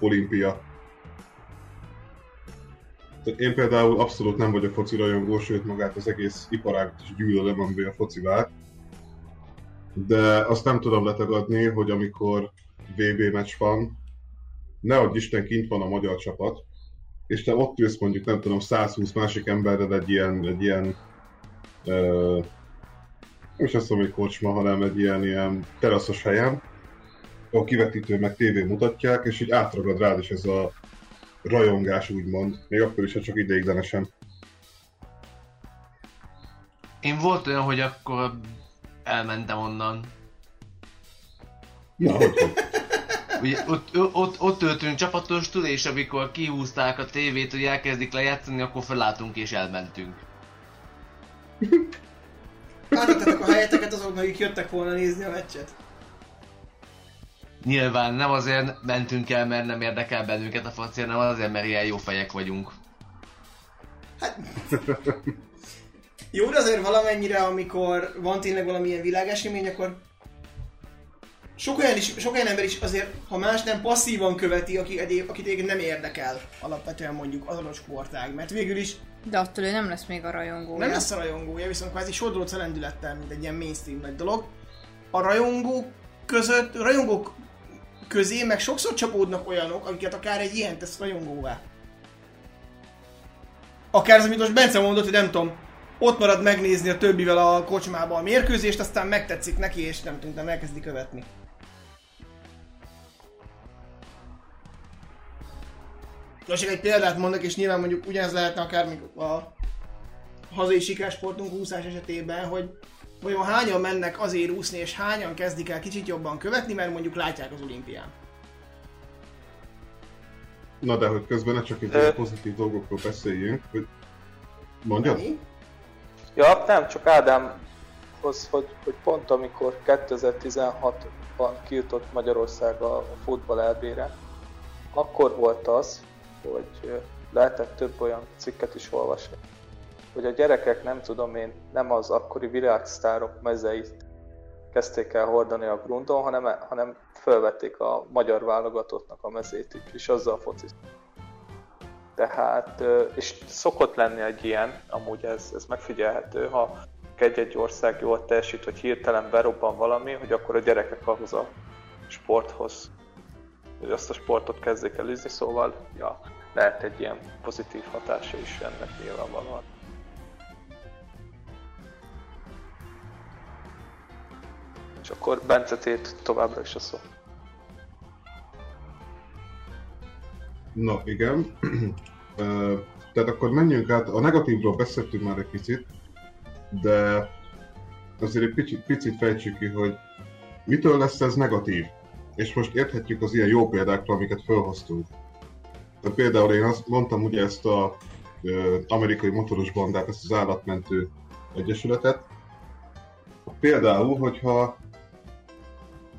olimpia. Tehát én például abszolút nem vagyok foci rajongó, sőt magát az egész iparágot is gyűlölöm, amiben a foci vált. De azt nem tudom letagadni, hogy amikor VB meccs van, ne adj Isten, kint van a magyar csapat, és te ott ülsz mondjuk, nem tudom, 120 másik emberrel egy ilyen, egy ilyen nem is azt mondom, hogy kocsma, hanem egy ilyen, ilyen teraszos helyen, a kivetítő meg tévé mutatják, és így átragad rád is ez a rajongás, úgymond. Még akkor is, ha csak ideiglenesen. Én volt olyan, hogy akkor elmentem onnan. Na, hogy, hogy? Ugye ott, ott, ott töltünk csapatostul, és amikor kihúzták a tévét, hogy elkezdik lejátszani, akkor felálltunk és elmentünk. Átadtátok a helyeteket azoknak, akik jöttek volna nézni a meccset. Nyilván nem azért mentünk el, mert nem érdekel bennünket a foci, hanem azért, mert ilyen jó fejek vagyunk. Hát... Jó, de azért valamennyire, amikor van tényleg valamilyen világesemény, akkor sok olyan, is, sok olyan ember is azért, ha más nem passzívan követi, aki egyéb, akit egyébként nem érdekel alapvetően mondjuk az adott sportág, mert végül is De attól ő nem lesz még a rajongója. nem lesz a rajongója, viszont kvázi sodróc lendülettel, mint egy ilyen mainstream nagy dolog. A rajongók között, a rajongók közé meg sokszor csapódnak olyanok, akiket akár egy ilyen tesz rajongóvá. Akár az, amit most Bence mondott, hogy nem tudom, ott marad megnézni a többivel a kocsmába a mérkőzést, aztán megtetszik neki, és nem tudom, elkezdi követni. Most egy példát mondok, és nyilván mondjuk ugyanez lehetne akár még a hazai sikersportunk úszás esetében, hogy vajon hányan mennek azért úszni, és hányan kezdik el kicsit jobban követni, mert mondjuk látják az olimpián. Na de hogy közben ne csak itt Ö. pozitív dolgokról beszéljünk, hogy mondjad? Mi? Ja, nem, csak Ádámhoz, hogy, hogy pont amikor 2016-ban kijutott Magyarország a futball elbére, akkor volt az, hogy lehetett több olyan cikket is olvasni, hogy a gyerekek nem tudom én, nem az akkori világsztárok mezeit kezdték el hordani a grundon, hanem, hanem felvették a magyar válogatottnak a mezét és azzal fociztak. Tehát, és szokott lenni egy ilyen, amúgy ez, ez megfigyelhető, ha egy-egy ország jól teljesít, hogy hirtelen berobban valami, hogy akkor a gyerekek ahhoz a sporthoz, hogy azt a sportot kezdik el űzni, szóval ja, lehet egy ilyen pozitív hatása is ennek nyilvánvalóan. És akkor Bence továbbra is a szó. Na igen. [CLEARS THROAT] Tehát akkor menjünk át, a negatívról beszéltünk már egy picit, de azért egy picit, picit fejtsük ki, hogy mitől lesz ez negatív. És most érthetjük az ilyen jó példákról, amiket felhoztunk. Tehát például én azt mondtam ugye ezt a amerikai motoros bandát, ezt az állatmentő egyesületet, Például, hogyha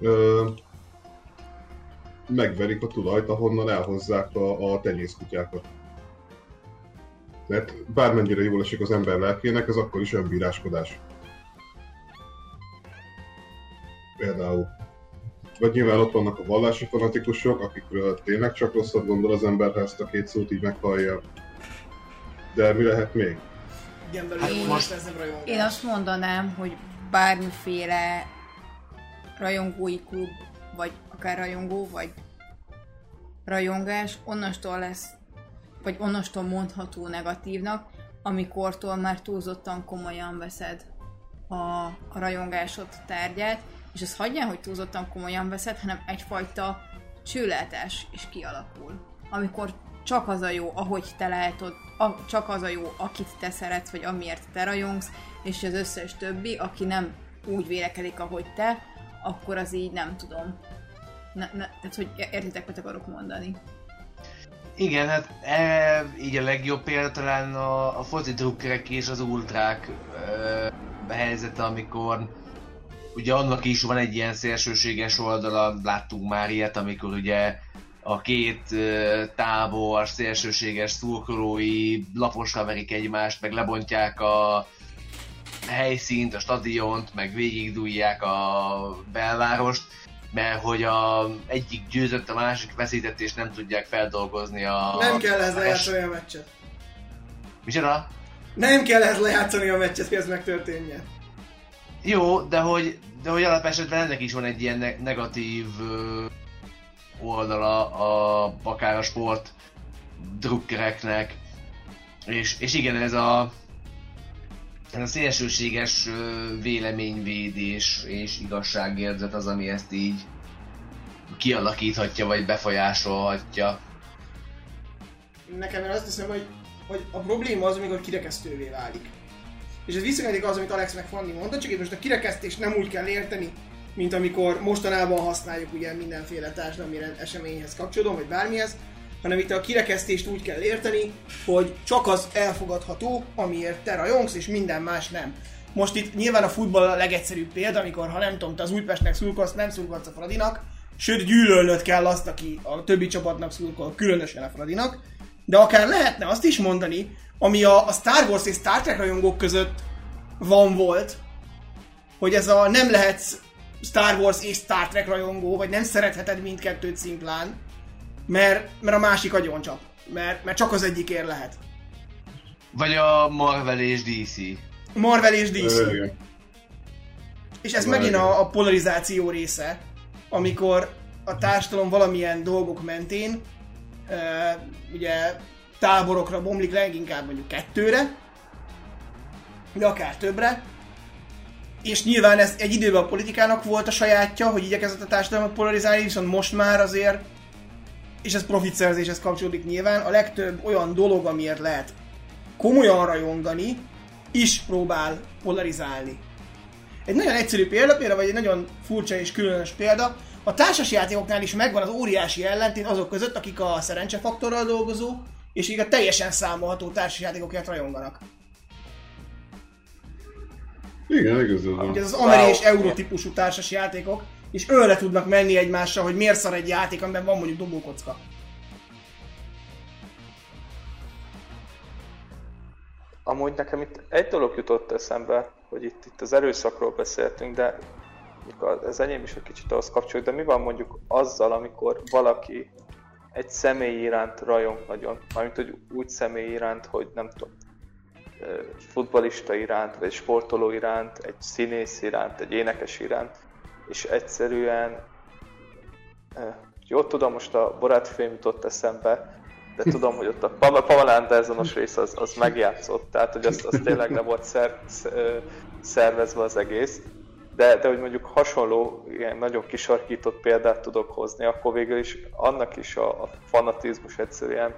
ö, megverik a tulajt, ahonnan elhozzák a, a tenyészkutyákat. Mert bármennyire jól esik az ember lelkének, ez akkor is önbíráskodás. Például. Vagy nyilván ott vannak a vallási fanatikusok, akikről tényleg csak rosszat gondol az ember, ha ezt a két szót így meghallja. De mi lehet még? Igen, belül Hát most. Én azt mondanám, hogy bármiféle rajongói klub, vagy akár rajongó, vagy rajongás onnastól lesz, vagy onnastól mondható negatívnak, amikortól már túlzottan komolyan veszed a, a rajongásod tárgyát, és ez hagyján, hogy túlzottan komolyan veszed, hanem egyfajta csőlátás is kialakul. Amikor csak az a jó, ahogy te látod, a, csak az a jó, akit te szeretsz, vagy amiért te rajongsz, és az összes többi, aki nem úgy vélekedik, ahogy te, akkor az így nem tudom. Ne, ne, tehát, hogy értitek, mit akarok mondani. Igen, hát e, így a legjobb példa talán a, a foci drukkerek és az ultrák e, helyzete, amikor ugye annak is van egy ilyen szélsőséges oldala, láttunk már ilyet, amikor ugye a két e, tábor szélsőséges szurkolói laposra verik egymást, meg lebontják a helyszínt, a stadiont, meg végigdújják a belvárost, mert hogy a egyik győzött, a másik veszített, és nem tudják feldolgozni a... Nem kell a- lejátszani a meccset. Micsoda? Nem kell ehhez lejátszani a meccset, hogy ez megtörténjen. Jó, de hogy, de hogy alapesetben ennek is van egy ilyen ne- negatív oldala, a, akár a sport drukkereknek. És, és igen, ez a, ez a szélsőséges véleményvédés és igazságérzet az, ami ezt így kialakíthatja, vagy befolyásolhatja. Nekem én azt hiszem, hogy, hogy a probléma az, amikor kirekesztővé válik. És ez visszaködik az, amit Alex meg Fanni mondta, csak itt most a kirekesztést nem úgy kell érteni, mint amikor mostanában használjuk ugye mindenféle társadalmi eseményhez kapcsolódóan, vagy bármihez, hanem itt a kirekesztést úgy kell érteni, hogy csak az elfogadható, amiért te rajongsz, és minden más nem. Most itt nyilván a futball a legegyszerűbb példa, amikor ha nem tudom, te az Újpestnek szurkolsz, nem szurkolsz a Fradinak, sőt gyűlölnöd kell azt, aki a többi csapatnak szurkol, különösen a Fradinak, de akár lehetne azt is mondani, ami a, a Star Wars és Star Trek rajongók között van volt, hogy ez a nem lehetsz Star Wars és Star Trek rajongó, vagy nem szeretheted mindkettőt szimplán, mert, mert a másik agyoncsap. Mert, mert csak az egyikért lehet. Vagy a Marvel és DC. Marvel és DC. Ö. És ez Várj. megint a, a polarizáció része, amikor a társadalom valamilyen dolgok mentén uh, ugye táborokra bomlik leginkább mondjuk kettőre, de akár többre, és nyilván ez egy időben a politikának volt a sajátja, hogy igyekezett a társadalmat polarizálni, viszont most már azért, és ez profitszerzéshez kapcsolódik nyilván, a legtöbb olyan dolog, amiért lehet komolyan rajongani, is próbál polarizálni. Egy nagyon egyszerű példa, például, vagy egy nagyon furcsa és különös példa, a társasjátékoknál is megvan az óriási ellentét azok között, akik a szerencsefaktorral dolgozó, és akik a teljesen számolható társasjátékokért rajonganak. Igen, igazad van. Ugye ez az ameri Wow. és euró típusú társas játékok, és őre tudnak menni egymással, hogy miért szar egy játék, amiben van mondjuk dobókocka. Amúgy nekem itt egy dolog jutott eszembe, hogy itt, itt az erőszakról beszéltünk, de az- enyém is egy kicsit ahhoz kapcsolódik, de mi van mondjuk azzal, amikor valaki egy személy iránt rajong nagyon, mármint hogy úgy személy iránt, hogy nem tudom, futbalista iránt, vagy sportoló iránt, egy színész iránt, egy énekes iránt, és egyszerűen ö, jó tudom, most a barátfilm jutott eszembe, de tudom, hogy ott a Pam- Pamela Andersonos rész az, az megjátszott, tehát hogy az, az tényleg le volt szer, szervezve az egész. De, de hogy mondjuk hasonló, ilyen nagyon kisarkított példát tudok hozni, akkor végül is annak is a, a fanatizmus egyszerűen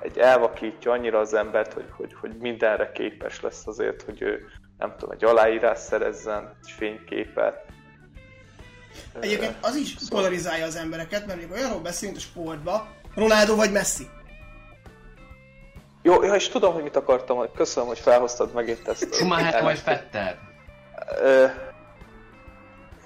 egy elvakítja annyira az embert, hogy, hogy, hogy mindenre képes lesz azért, hogy ő nem tudom, egy aláírás szerezzen, egy fényképet. Egyébként az is polarizálja az embereket, mert mondjuk olyanról beszélünk a sportba, Ronaldo vagy Messi. Jó, ja, és tudom, hogy mit akartam, hogy köszönöm, hogy felhoztad megint ezt. Schumacher vagy Fetter?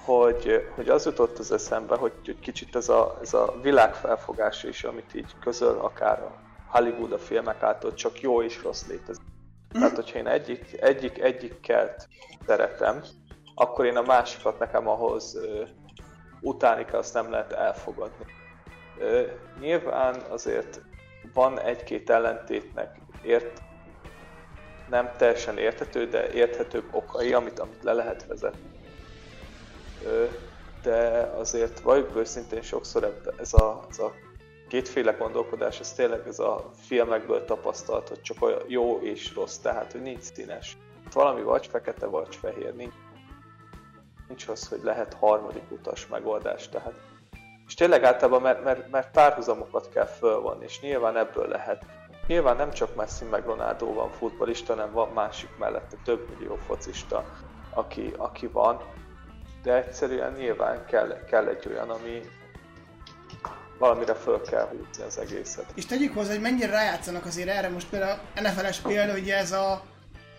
Hogy, hogy az jutott az eszembe, hogy, hogy kicsit ez a, ez a világfelfogás is, amit így közöl akár a Hollywood a filmek által, csak jó és rossz létezik. Tehát, hogyha én egyik, egyik, egyikkel szeretem, akkor én a másikat nekem ahhoz ö, utáni kell, azt nem lehet elfogadni. Ö, nyilván azért van egy-két ellentétnek ért, nem teljesen érthető, de érthetőbb okai, amit, amit le lehet vezetni. Ö, de azért valljuk őszintén sokszor ez a, ez a kétféle gondolkodás, ez tényleg ez a filmekből tapasztalt, hogy csak olyan jó és rossz, tehát hogy nincs színes. Valami vagy fekete, vagy fehér, nincs, nincs az, hogy lehet harmadik utas megoldás, tehát és tényleg általában, mert, mert, mert párhuzamokat kell fölvonni, és nyilván ebből lehet. Nyilván nem csak Messi meg Ronaldo van futbalista, hanem van másik mellette több millió focista, aki, aki van, de egyszerűen nyilván kell, kell egy olyan, ami, valamire föl kell húzni az egészet. És tegyük hozzá, hogy mennyire rájátszanak azért erre most például NFL-es példa, hogy ez a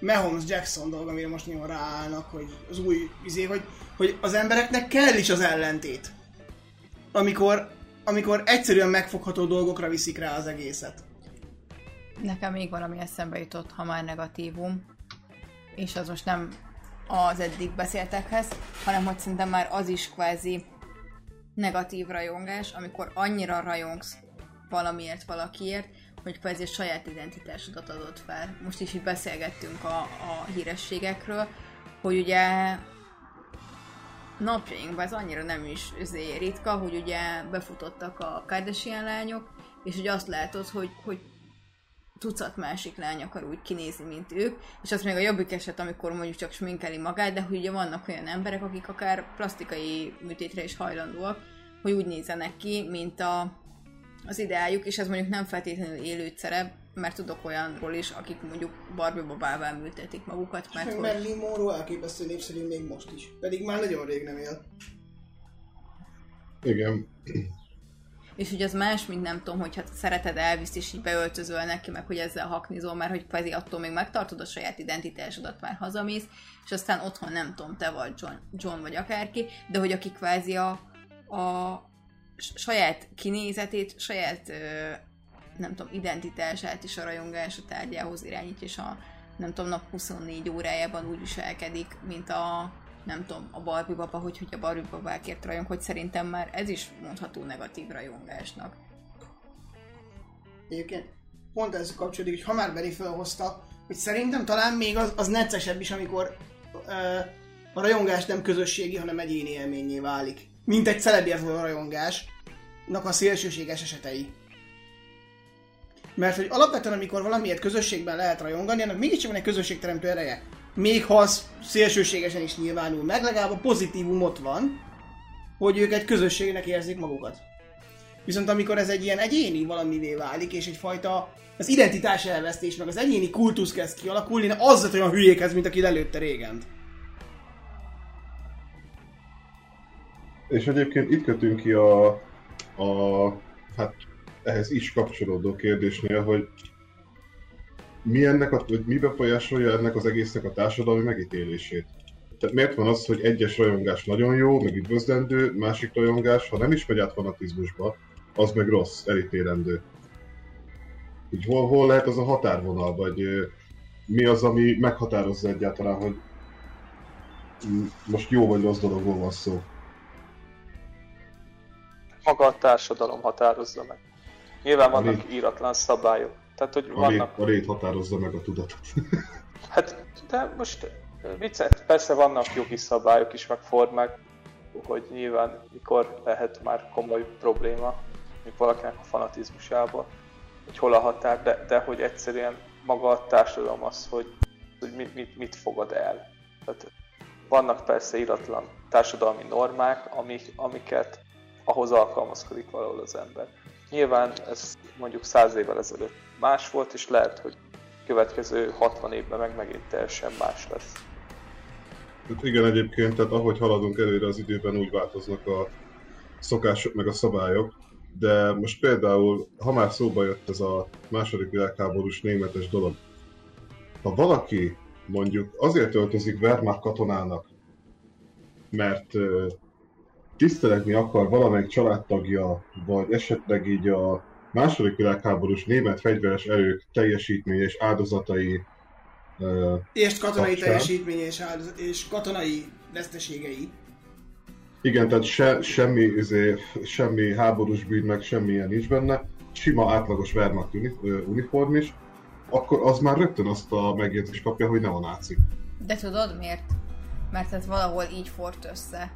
Mahomes Jackson dolog, amire most nagyon ráállnak, hogy az új izé, hogy, hogy az embereknek kell is az ellentét. Amikor, amikor egyszerűen megfogható dolgokra viszik rá az egészet. Nekem még valami eszembe jutott, ha már negatívum, és az most nem az eddig beszéltekhez, hanem hogy szerintem már az is kvázi negatív rajongás, amikor annyira rajongsz valamiért, valakiért, hogy kvázi a saját identitásodat adott fel. Most is itt beszélgettünk a, a hírességekről, hogy ugye napjainkban ez annyira nem is ritka, hogy ugye befutottak a Kardashian lányok, és hogy azt látod, hogy, hogy tucat másik lány akar úgy kinézni, mint ők, és az még a jobbik eset, amikor mondjuk csak sminkeli magát, de hogy ugye vannak olyan emberek, akik akár plastikai műtétre is hajlandóak, hogy úgy nézzenek ki, mint a, az ideájuk, és ez mondjuk nem feltétlenül élő szerep, mert tudok olyanról is, akik mondjuk Barbie babával műtetik magukat, mert hogy... Marilyn Monroe elképesztő népszerű még most is, pedig már nagyon rég nem él. Igen. És hogy az más, mint nem tudom, hogyha szereted Elvis és így beöltözöl neki, meg hogy ezzel haknizol, mert hogy kvázi attól még megtartod a saját identitásodat, már hazamész, és aztán otthon nem tudom, te vagy John, John vagy akárki, de hogy aki kvázi a, a saját kinézetét, saját nem tudom, identitását is a rajongás a tárgyához irányítja, és a nem tudom, nap 24 órájában úgy viselkedik, mint a nem tudom, a Barbie baba, hogy, hogy a Barbie babákért rajong, hogy szerintem már ez is mondható negatív rajongásnak. Egyébként pont ez kapcsolódik, hogy ha már Beri felhozta, hogy szerintem talán még az, az neccesebb is, amikor ö, a rajongás nem közösségi, hanem egyéni élményé válik. Mint egy celebért a rajongásnak a szélsőséges esetei. Mert hogy alapvetően, amikor valamiért közösségben lehet rajongani, annak mégiscsak van egy közösségteremtő ereje még ha az szélsőségesen is nyilvánul meg, legalább a pozitívum ott van, hogy ők egy közösségnek érzik magukat. Viszont amikor ez egy ilyen egyéni valamivé válik, és egyfajta az identitás elvesztés, meg az egyéni kultusz kezd kialakulni, az az olyan hülyékhez, mint aki előtte régen. És egyébként itt kötünk ki a, a hát ehhez is kapcsolódó kérdésnél, hogy mi ennek a, vagy mi befolyásolja ennek az egésznek a társadalmi megítélését? Tehát miért van az, hogy egyes rajongás nagyon jó, meg üdvözlendő, másik rajongás, ha nem is megy át fanatizmusba, az meg rossz, elítélendő. Így hol, hol lehet az a határvonal, vagy mi az, ami meghatározza egyáltalán, hogy most jó vagy rossz dologról van szó? Maga a társadalom határozza meg. Nyilván vannak íratlan szabályok. Tehát, hogy a vannak... A rét határozza meg a tudatot. [LAUGHS] hát, de most viccet, persze vannak jogi szabályok is, meg formák, hogy nyilván mikor lehet már komoly probléma, még valakinek a fanatizmusában, hogy hol a határ, de, de hogy egyszerűen maga a társadalom az, hogy, hogy mit, mit, mit fogad el. Tehát vannak persze iratlan társadalmi normák, amik, amiket ahhoz alkalmazkodik valahol az ember. Nyilván ez mondjuk száz évvel ezelőtt más volt, és lehet, hogy következő 60 évben meg megint teljesen más lesz. Hát igen, egyébként, tehát ahogy haladunk előre az időben, úgy változnak a szokások meg a szabályok, de most például, ha már szóba jött ez a második világháborús németes dolog, ha valaki mondjuk azért öltözik Wehrmacht katonának, mert tisztelegni akar valamelyik családtagja, vagy esetleg így a második világháborús német fegyveres erők teljesítménye és áldozatai ö, És katonai Kapcsán. teljesítménye és, áldozat, és katonai veszteségei. Igen, tehát se, semmi, izé, semmi háborús bűn, meg semmi ilyen nincs benne, sima átlagos Wehrmacht uniform is, akkor az már rögtön azt a megjegyzést kapja, hogy nem a náci. De tudod miért? Mert ez valahol így fort össze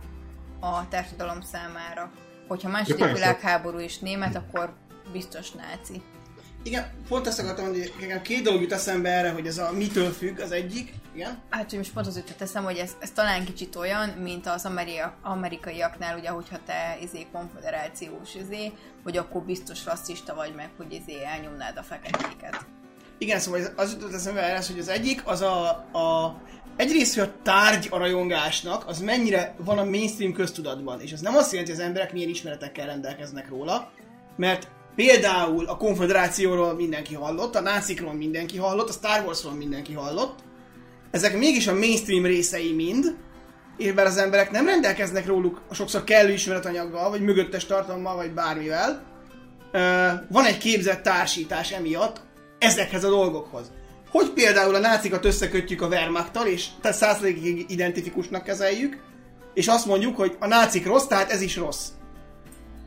a társadalom számára. Hogyha második persze. világháború is német, akkor biztos náci. Igen, pont ezt akartam mondani, hogy nekem két dolog jut eszembe erre, hogy ez a mitől függ az egyik, igen. Hát, hogy most pont az jutott eszem, hogy ez, ez talán kicsit olyan, mint az ameria, amerikaiaknál, ugye, hogyha te izé konfederációs izé, hogy akkor biztos rasszista vagy meg, hogy izé elnyomnád a feketéket. Igen, szóval az jutott eszembe erre, hogy az egyik, az a, a egyrészt, hogy a tárgy a rajongásnak, az mennyire van a mainstream köztudatban, és ez nem azt jelenti, hogy az emberek milyen ismeretekkel rendelkeznek róla, mert például a konfederációról mindenki hallott, a nácikról mindenki hallott, a Star Warsról mindenki hallott, ezek mégis a mainstream részei mind, és bár az emberek nem rendelkeznek róluk sokszor kellő ismeretanyaggal, vagy mögöttes tartalommal, vagy bármivel, van egy képzett társítás emiatt ezekhez a dolgokhoz. Hogy például a nácikat összekötjük a Wehrmachttal, és tehát százszerékig identifikusnak kezeljük, és azt mondjuk, hogy a nácik rossz, tehát ez is rossz.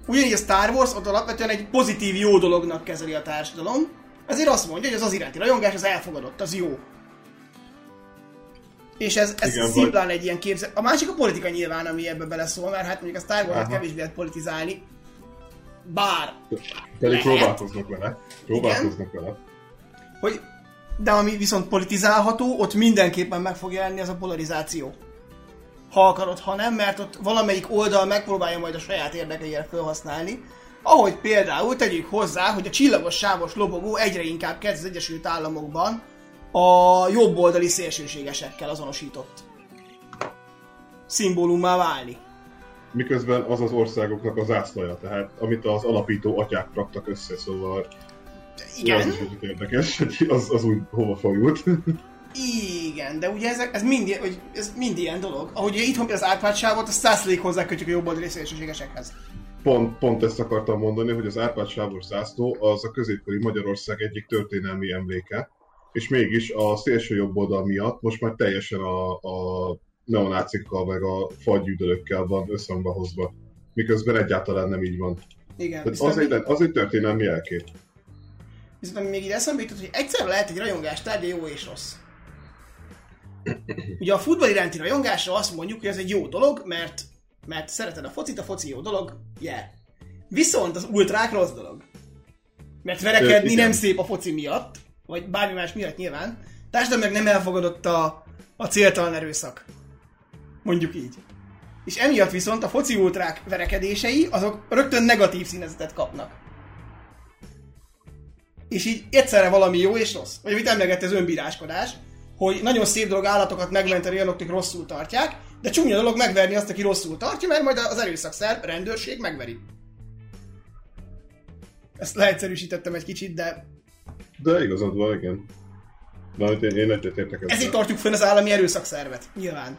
Ugyanígy a Star Wars ott alapvetően egy pozitív jó dolognak kezeli a társadalom, ezért azt mondja, hogy az az iránti rajongás az elfogadott, az jó. És ez, ez Igen, szimplán egy ilyen képzet. A másik a politika nyilván, ami ebbe beleszól, mert hát mondjuk a Star Wars Aha. kevésbé lehet politizálni. Bár, Pedig Lehet. próbálkoznak vele. Próbálkoznak vele. hogy de ami viszont politizálható, ott mindenképpen meg fog jelenni ez a polarizáció. Ha akarod, ha nem, mert ott valamelyik oldal megpróbálja majd a saját érdekeire felhasználni. Ahogy például tegyük hozzá, hogy a csillagos sávos lobogó egyre inkább kezd az Egyesült Államokban a jobboldali szélsőségesekkel azonosított szimbólummá válni. Miközben az az országoknak az zászlaja, tehát amit az alapító atyák raktak össze, szóval Igen, az is egy érdekes, hogy az, az úgy hova fajult. Igen, de ugye ez, ez, mind, hogy ez mind ilyen dolog. Ahogy ugye itthon az Árpád sávot, azt százszerék hozzá kötjük a jobboldali szélsőségesekhez. Pont, pont ezt akartam mondani, hogy az Árpád sávos zászló az a középkori Magyarország egyik történelmi emléke, és mégis a szélső jobb oldal miatt most már teljesen a, a neonácikkal meg a fagyűdölökkel van összhangba hozva. Miközben egyáltalán nem így van. Igen. Tehát az, egy, az egy történelmi jelkép. Viszont ami még ide eszembe jutott, hogy egyszer lehet egy rajongás tárgya jó és rossz. Ugye a futball iránti rajongásra azt mondjuk, hogy ez egy jó dolog, mert, mert szereted a focit, a foci jó dolog, yeah. Viszont az ultrák rossz dolog. Mert verekedni nem szép a foci miatt, vagy bármi más miatt nyilván. Társadalom meg nem elfogadott a, a céltalan erőszak. Mondjuk így. És emiatt viszont a foci ultrák verekedései, azok rögtön negatív színezetet kapnak. És így egyszerre valami jó és rossz. Vagy amit emlegette az önbíráskodás, hogy nagyon szép dolog állatokat megmenteni olyanok, akik rosszul tartják, de csúnya dolog megverni azt, aki rosszul tartja, mert majd az erőszakszerv, rendőrség megveri. Ezt leegyszerűsítettem egy kicsit, de De igazad van, igen. Na, én, én egyetértek ezzel. ezért tartjuk fönn az állami erőszakszervet, nyilván.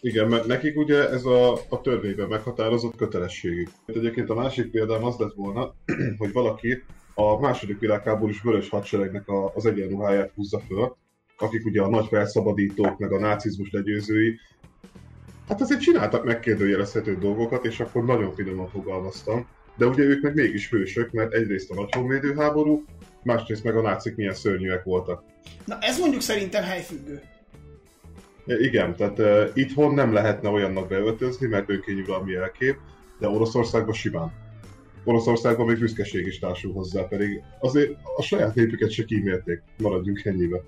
Igen, mert nekik ugye ez a, a törvényben meghatározott kötelességük. Egyébként a másik példám az lett volna, [CLEARS THROAT] hogy valaki a második világháborús vörös hadseregnek a, az egyenruháját húzza föl, akik ugye a nagy felszabadítók, meg a nácizmus legyőzői, hát azért csináltak megkérdőjelezhető dolgokat, és akkor nagyon finoman fogalmaztam. De ugye ők meg mégis hősök, mert egyrészt a nagy honvédő másrészt meg a nácik milyen szörnyűek voltak. Na ez mondjuk szerintem helyfüggő. Ja, Igen, tehát uh, itthon nem lehetne olyannak beöltözni, mert önkényuralmi jelkép, de Oroszországban simán. Oroszországban még büszkeség is társul hozzá, pedig azért a saját népüket se kímélték. Maradjunk ennyibe.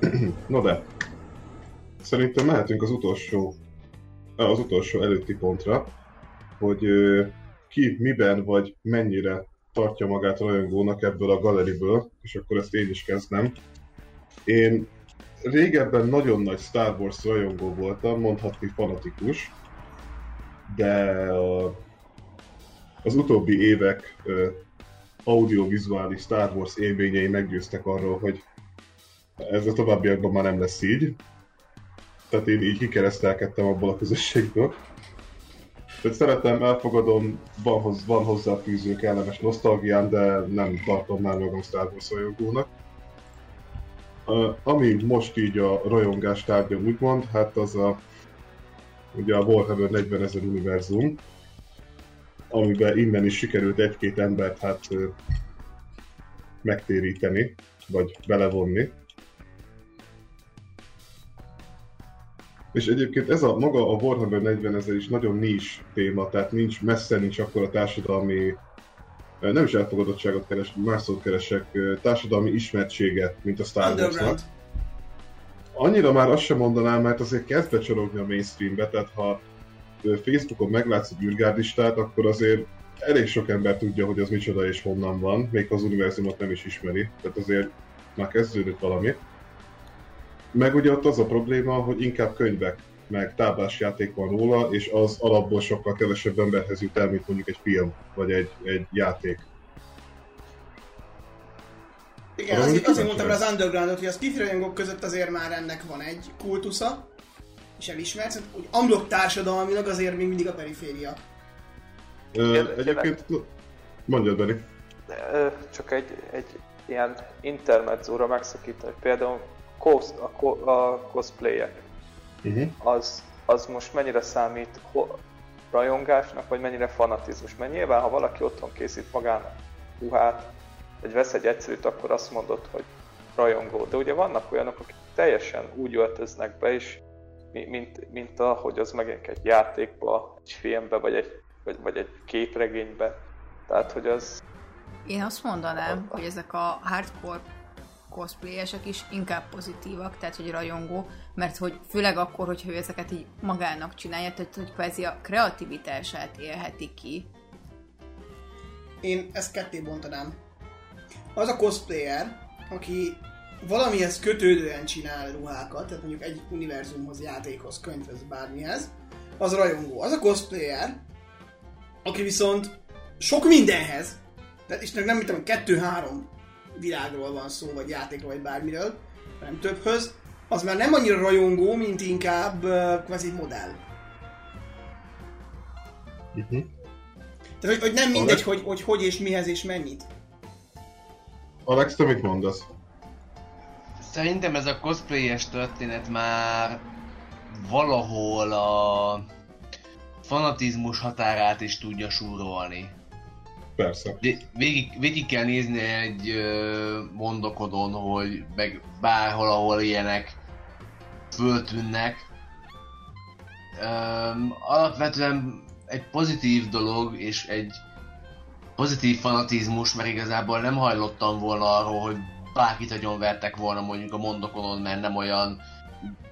[CLEARS THROAT] Na de, szerintem mehetünk az utolsó, eh, az utolsó előtti pontra, hogy ki, miben vagy mennyire tartja magát rajongónak ebből a galeriből, és akkor ezt én is kezdem. Én régebben nagyon nagy Star Wars rajongó voltam, mondhatni fanatikus, de a, az utóbbi évek audiovizuális Star Wars élményei meggyőztek arról, hogy Ez a továbbiakban már nem lesz így. Tehát én így kikeresztelkedtem abból a közösségből. Tehát szeretem, elfogadom, van, hoz, van hozzáfűző kellemes nosztalgiám, de nem tartom már magam Star Wars rajongónak. Uh, ami most így a rajongás tárgya úgymond, hát az a ugye a Warhammer 40 ezer univerzum, amiben innen is sikerült egy-két embert hát megtéríteni, vagy belevonni. És egyébként ez a maga a Warhammer 40 ezer is nagyon nincs téma, tehát nincs, messze nincs akkor a társadalmi nem is elfogadottságot keres, más szót keresek, társadalmi ismertséget, mint a Star Wars-nak. Annyira már azt sem mondanám, mert azért kezd becsorogni a mainstreambe, tehát ha Facebookon meglátsz egy űrgárdistát, akkor azért elég sok ember tudja, hogy az micsoda és honnan van, még az univerzumot nem is ismeri, tehát azért már kezdődött valami. Meg ugye ott az a probléma, hogy inkább könyvek, meg táblásjáték van róla, és az alapból sokkal kevesebb emberhez jut el, mint mondjuk egy film, vagy egy, egy játék. Igen, azért, azért mondtam az Undergroundot, hogy a rajongók között azért már ennek van egy kultusza, és elismert, szóval, hogy amblok társadalmilag azért még mindig a periféria. Ö, egyébként, mondjad Benni. Csak egy, egy ilyen intermedzóra megszakítani. Például cos, a, a cosplayek. Uh-huh. Az, az most mennyire számít rajongásnak, vagy mennyire fanatizmus? Mert nyilván, ha valaki otthon készít magának ruhát, vagy vesz egy egyszerűt, akkor azt mondod, hogy rajongó. De ugye vannak olyanok, akik teljesen úgy öltöznek be, és mint, mint ahogy az megint egy játékba, egy filmbe, vagy egy, vagy, vagy egy képregénybe. Tehát, hogy az... Én azt mondanám, a... hogy ezek a hardcore cosplayesek is inkább pozitívak, tehát hogy rajongó, mert hogy főleg akkor, hogyha ő ezeket így magának csinálja, tehát hogy kvázi a kreativitását élheti ki. Én ezt ketté bontanám. Az a cosplayer, aki valamihez kötődően csinál ruhákat, tehát mondjuk egy univerzumhoz, játékhoz, könyvhez, bármihez, az rajongó. Az a cosplayer, aki viszont sok mindenhez, tehát és nem mit tudom, kettő-három világról van szó, vagy játékról, vagy bármiről, hanem többhöz, az már nem annyira rajongó, mint inkább uh, kvázi modell. Uh-huh. Tehát, hogy, hogy nem mindegy, hogy, hogy hogy és mihez és mennyit. Alex, te mit mondasz? Szerintem ez a cosplayes történet már valahol a fanatizmus határát is tudja súrolni. Persze. De végig, végig kell nézni egy mondokodon, hogy meg bárhol, ahol ilyenek föltűnnek. Um, alapvetően egy pozitív dolog és egy pozitív fanatizmus, mert igazából nem hajlottam volna arról, hogy bárkit vertek volna mondjuk a mondokonon, mert nem olyan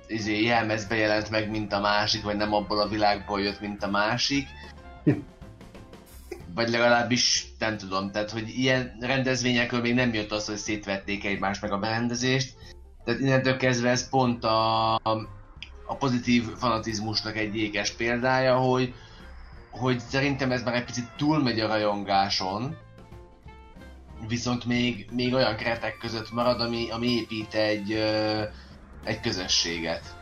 izé, jelmezbe jelent meg, mint a másik, vagy nem abból a világból jött, mint a másik. [LAUGHS] Vagy legalábbis nem tudom, tehát hogy ilyen rendezvényekről még nem jött az, hogy szétvették egymást meg a berendezést. Tehát innentől kezdve ez pont a, a pozitív fanatizmusnak egy ékes példája, hogy, hogy szerintem ez már egy picit túlmegy a rajongáson, viszont még, még olyan keretek között marad, ami, ami épít egy, egy közösséget.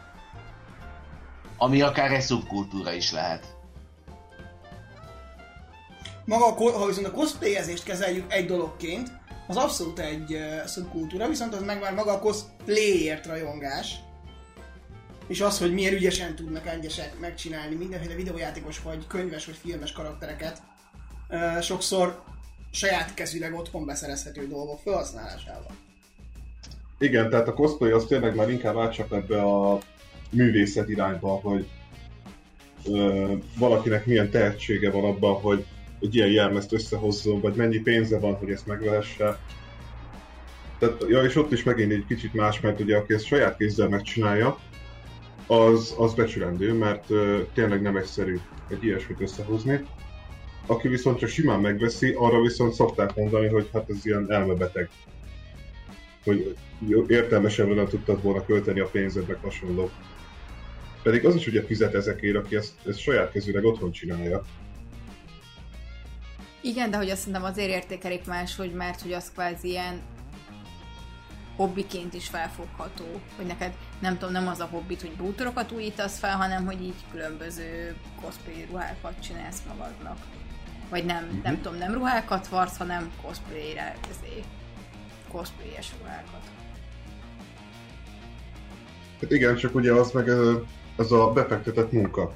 Ami akár egy szubkultúra is lehet. Maga, a, ha viszont a cosplayezést kezeljük egy dologként, az abszolút egy uh, szubkultúra, viszont az meg már maga a cosplayért rajongás. És az, hogy milyen ügyesen tudnak egyesek megcsinálni mindenféle videójátékos, vagy könyves, vagy filmes karaktereket. Uh, sokszor saját kezűleg otthon beszerezhető dolgok felhasználásával. Igen, tehát a cosplay az tényleg már inkább átcsap ebbe a művészet irányba, hogy ö, valakinek milyen tehetsége van abban, hogy egy ilyen jelmezt összehozzon, vagy mennyi pénze van, hogy ezt megvehesse. Tehát, ja, és ott is megint egy kicsit más, mert ugye aki ezt saját kézzel megcsinálja, az, az becsülendő, mert ö, tényleg nem egyszerű egy ilyesmit összehozni. Aki viszont csak simán megveszi, arra viszont szokták mondani, hogy hát ez ilyen elmebeteg. Hogy értelmesen nem tudtad volna költeni a pénzednek hasonló. Pedig az is ugye fizet ezekért, aki ezt, ezt saját kezűleg otthon csinálja. Igen, de hogy azt szerintem azért értékelik hogy mert hogy az kvázi ilyen hobbiként is felfogható, hogy neked nem tudom, nem az a hobbit, hogy bútorokat újítasz fel, hanem hogy így különböző cosplay ruhákat csinálsz magadnak. Vagy nem, uh-huh. nem tudom, nem ruhákat varsz, hanem cosplayre, ezért cosplayes ruhákat. Hát igen, csak ugye az meg ez, ez a befektetett munka.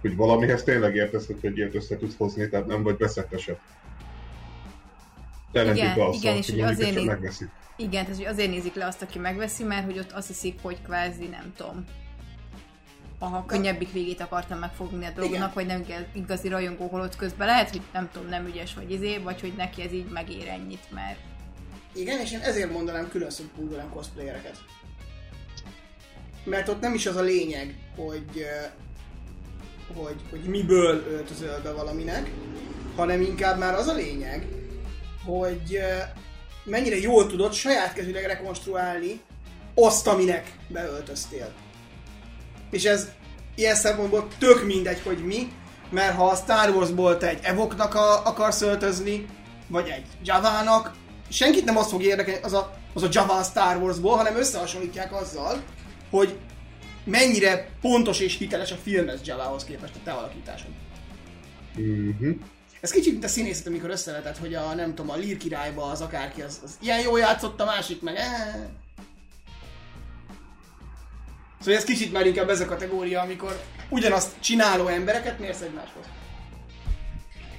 Hogy valamihez tényleg értesz, hogy egy ilyet össze tudsz hozni, tehát nem vagy beszetteset. Igen, igen, igen, és hogy azért néz... megveszi. Igen, tehát hogy azért nézik le azt, aki megveszi, mert hogy ott azt hiszik, hogy kvázi, nem tudom, a könnyebbik végét akartam megfogni a dolognak, Igen. vagy nem igazi rajongó, holott közben lehet, hogy nem tudom, nem ügyes vagy izé, vagy hogy neki ez így megér ennyit, mert... Igen, és én ezért mondanám külön szubkultúrán cosplayereket. Mert ott nem is az a lényeg, hogy, hogy, hogy miből öltözöl be valaminek, hanem inkább már az a lényeg, hogy mennyire jól tudod saját kezűleg rekonstruálni azt, aminek beöltöztél. És ez ilyen szempontból tök mindegy, hogy mi, mert ha a Star Wars-ból te egy Evoknak a, akarsz öltözni, vagy egy Javának, senkit nem az fog érdekelni, az a, az a Java Star Wars-ból, hanem összehasonlítják azzal, hogy mennyire pontos és hiteles a filmes Javahoz képest a te alakításod. Mm-hmm. Ez kicsit mint a színészet, amikor összevetett, hogy a nem tudom, a Lír királyba az akárki, az, az ilyen jól játszott, a másik meg eh. Szóval ez kicsit már inkább ez a kategória, amikor ugyanazt csináló embereket mérsz egymáshoz.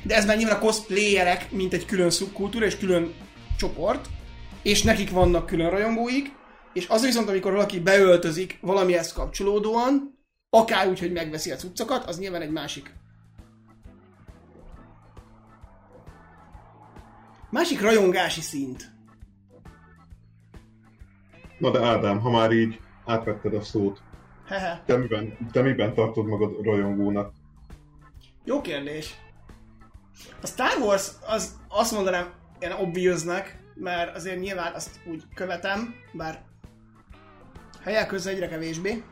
De ez már nyilván a cosplayerek, mint egy külön szubkultúra és külön csoport, és nekik vannak külön rajongóik, és az viszont, amikor valaki beöltözik valamihez kapcsolódóan, akár úgy, hogy megveszi a cuccokat, az nyilván egy másik Másik rajongási szint. Na de Ádám, ha már így átvetted a szót, Hehe. te miben, te miben tartod magad rajongónak? Jó kérdés. A Star Wars, az azt mondanám ilyen obviousnek, mert azért nyilván azt úgy követem, bár helyek közben egyre kevésbé.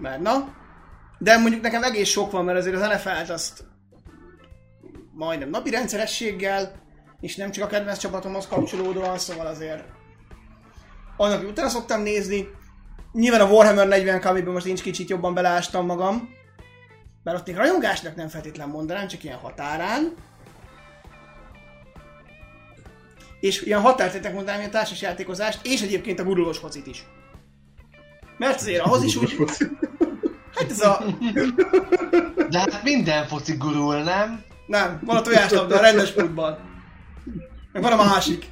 Mert na, de mondjuk nekem egész sok van, mert azért az NFL-t azt majdnem napi rendszerességgel, és nem csak a kedvenc csapatomhoz kapcsolódóan, szóval azért annak utána szoktam nézni. Nyilván a Warhammer 40 kb most nincs kicsit jobban beleástam magam, mert ott még rajongásnak nem feltétlen mondanám, csak ilyen határán. És ilyen határtétek mondanám, ilyen társasjátékozást, és egyébként a gurulós focit is. Mert azért ahhoz is úgy... Hát ez a... De hát minden foci gurul, nem? Nem, van a tojáslabda, a rendes futball. Meg van a másik.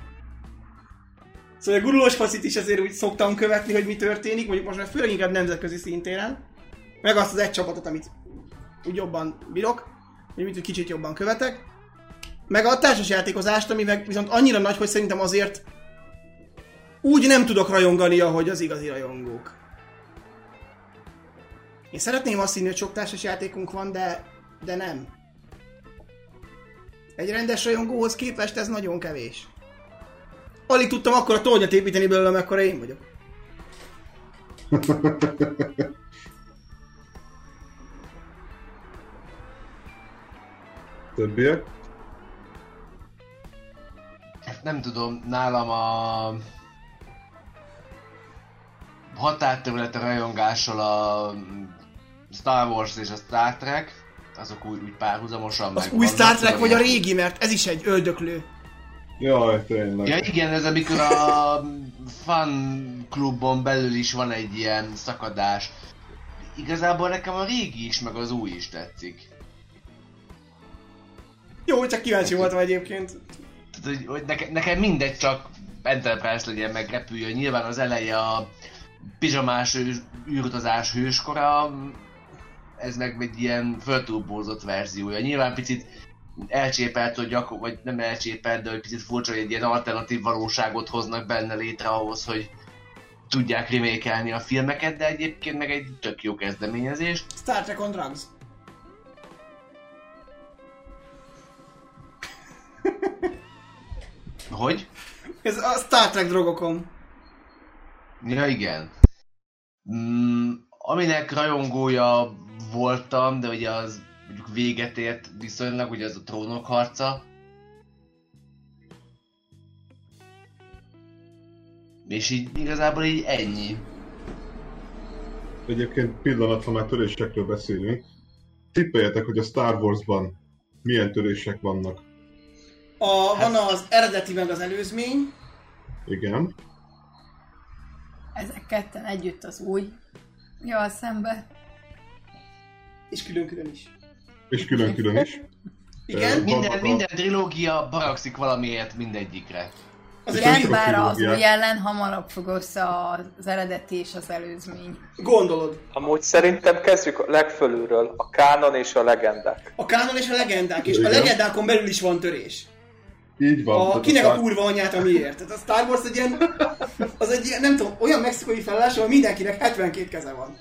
Szóval a gurulós faszit is azért úgy szoktam követni, hogy mi történik, mondjuk most már főleg inkább nemzetközi szintéren. Meg azt az egy csapatot, amit úgy jobban bírok, hogy mit kicsit jobban követek. Meg a társasjátékozást, ami meg viszont annyira nagy, hogy szerintem azért úgy nem tudok rajongani, ahogy az igazi rajongók. Én szeretném azt hinni, hogy sok társasjátékunk van, de, de nem. Egy rendes rajongóhoz képest ez nagyon kevés. Alig tudtam akkor a tornyot építeni belőle, akkor én vagyok. [LAUGHS] Többiek? Nem tudom, nálam a határterület a rajongással a Star Wars és a Star Trek, azok úgy, úgy párhuzamosan Az új Star Trek vagy a régi, mert ez is egy öldöklő. Jaj, tényleg. Ja igen, ez amikor a fan klubon belül is van egy ilyen szakadás. Igazából nekem a régi is, meg az új is tetszik. Jó, csak kíváncsi voltam egyébként. Tehát, hogy, hogy nekem, nekem mindegy, csak Enterprise legyen, meg repüljön. Nyilván az eleje a pizsamás űrutazás hőskora, ez meg egy ilyen föltúlbózott verziója. Nyilván picit elcsépelt, hogy gyakor, vagy nem elcsépelt, de hogy picit furcsa, hogy egy ilyen alternatív valóságot hoznak benne létre ahhoz, hogy tudják remékelni a filmeket, de egyébként meg egy tök jó kezdeményezés. Star Trek on Drugs. [LAUGHS] Hogy? Ez a Star Trek drogokon. Ja, igen. Mm, aminek rajongója voltam, de ugye az mondjuk véget ért viszonylag, ugye az a trónok harca. És így igazából így ennyi. Egyébként pillanat, ha már törésekről beszélünk, tippeljetek, hogy a Star Wars-ban milyen törések vannak. A, van az eredeti meg az előzmény. Igen. Ezek ketten együtt az új. Ja, szembe. És külön-külön is. És külön-külön is. Igen, Minden, a- minden trilógia baragszik valamiért mindegyikre. az egy Igen, bár az új ellen hamarabb fog össze az eredeti és az előzmény. gondolod. Amúgy szerintem kezdjük a legfölülről, a kánon és a legendák. A kánon és a legendák, és a Igen. legendákon belül is van törés. Így van. A, tehát kinek a Star- kurva anyját, amiért. Tehát a Star Wars egy ilyen, az egy ilyen, nem tudom, olyan mexikai felállás, ahol mindenkinek 72 keze van.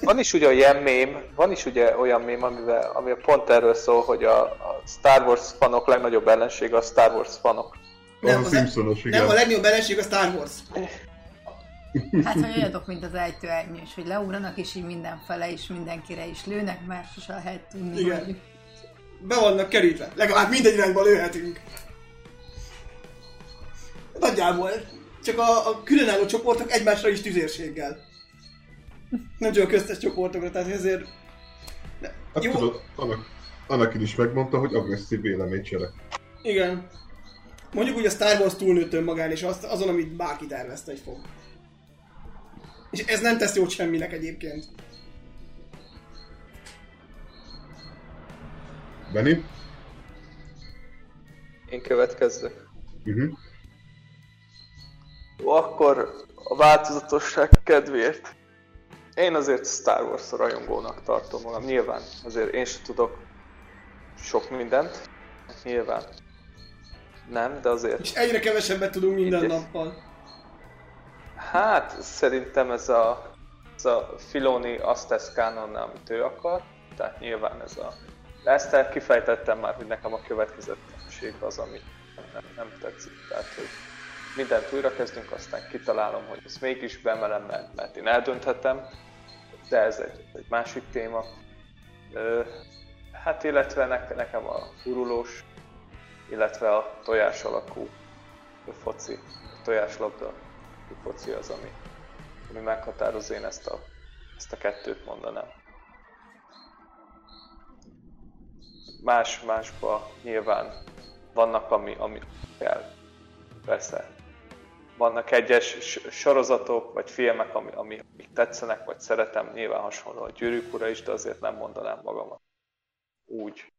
Van is ugye ilyen mém, van is ugye olyan mém, amivel, ami pont erről szól, hogy a, a Star Wars fanok legnagyobb ellensége a Star Wars fanok. Az a Simpsonos, igen. Nem, a legnagyobb ellenség a Star Wars. [LAUGHS] Hát, hogy olyanok, mint az ejtő és hogy leugranak, és így mindenfele is mindenkire is lőnek, mert sose lehet tudni, Igen. hogy... Be vannak kerítve. Legalább mindegy irányba lőhetünk. Nagyjából. Csak a, a különálló csoportok egymásra is tüzérséggel. Nem csak a köztes csoportokra, tehát ezért... Hát Jó. tudod, annak, is megmondta, hogy agresszív véleményt cselek. Igen. Mondjuk úgy a Star Wars túlnőtt önmagán, és azt, azon, amit bárki tervezte, hogy fog. És ez nem tesz jót semminek egyébként. Benni? Én következzek. Uh-huh. Jó, akkor a változatosság kedvéért. Én azért Star Wars rajongónak tartom magam. Nyilván azért én sem tudok sok mindent. Nyilván. Nem, de azért És egyre kevesebbet tudunk minden Igen. nappal. Hát szerintem ez a, ez a Filoni azt tesz kánonnál, amit ő akar. Tehát nyilván ez a... Ezt kifejtettem már, hogy nekem a következetesség az, ami nem, nem tetszik. Tehát, hogy mindent újra kezdünk, aztán kitalálom, hogy ezt mégis beemelem, mert, mert én eldönthetem. De ez egy, egy másik téma. Ö, hát illetve ne, nekem a gurulós, illetve a tojás alakú foci, a tojáslabda foci az, ami, ami meghatároz, én ezt a, ezt a kettőt mondanám. Más, másba nyilván vannak, ami, ami kell. Persze. Vannak egyes sorozatok, vagy filmek, ami, ami, amik tetszenek, vagy szeretem, nyilván hasonló a Gyűrűk Ura is, de azért nem mondanám magamat úgy.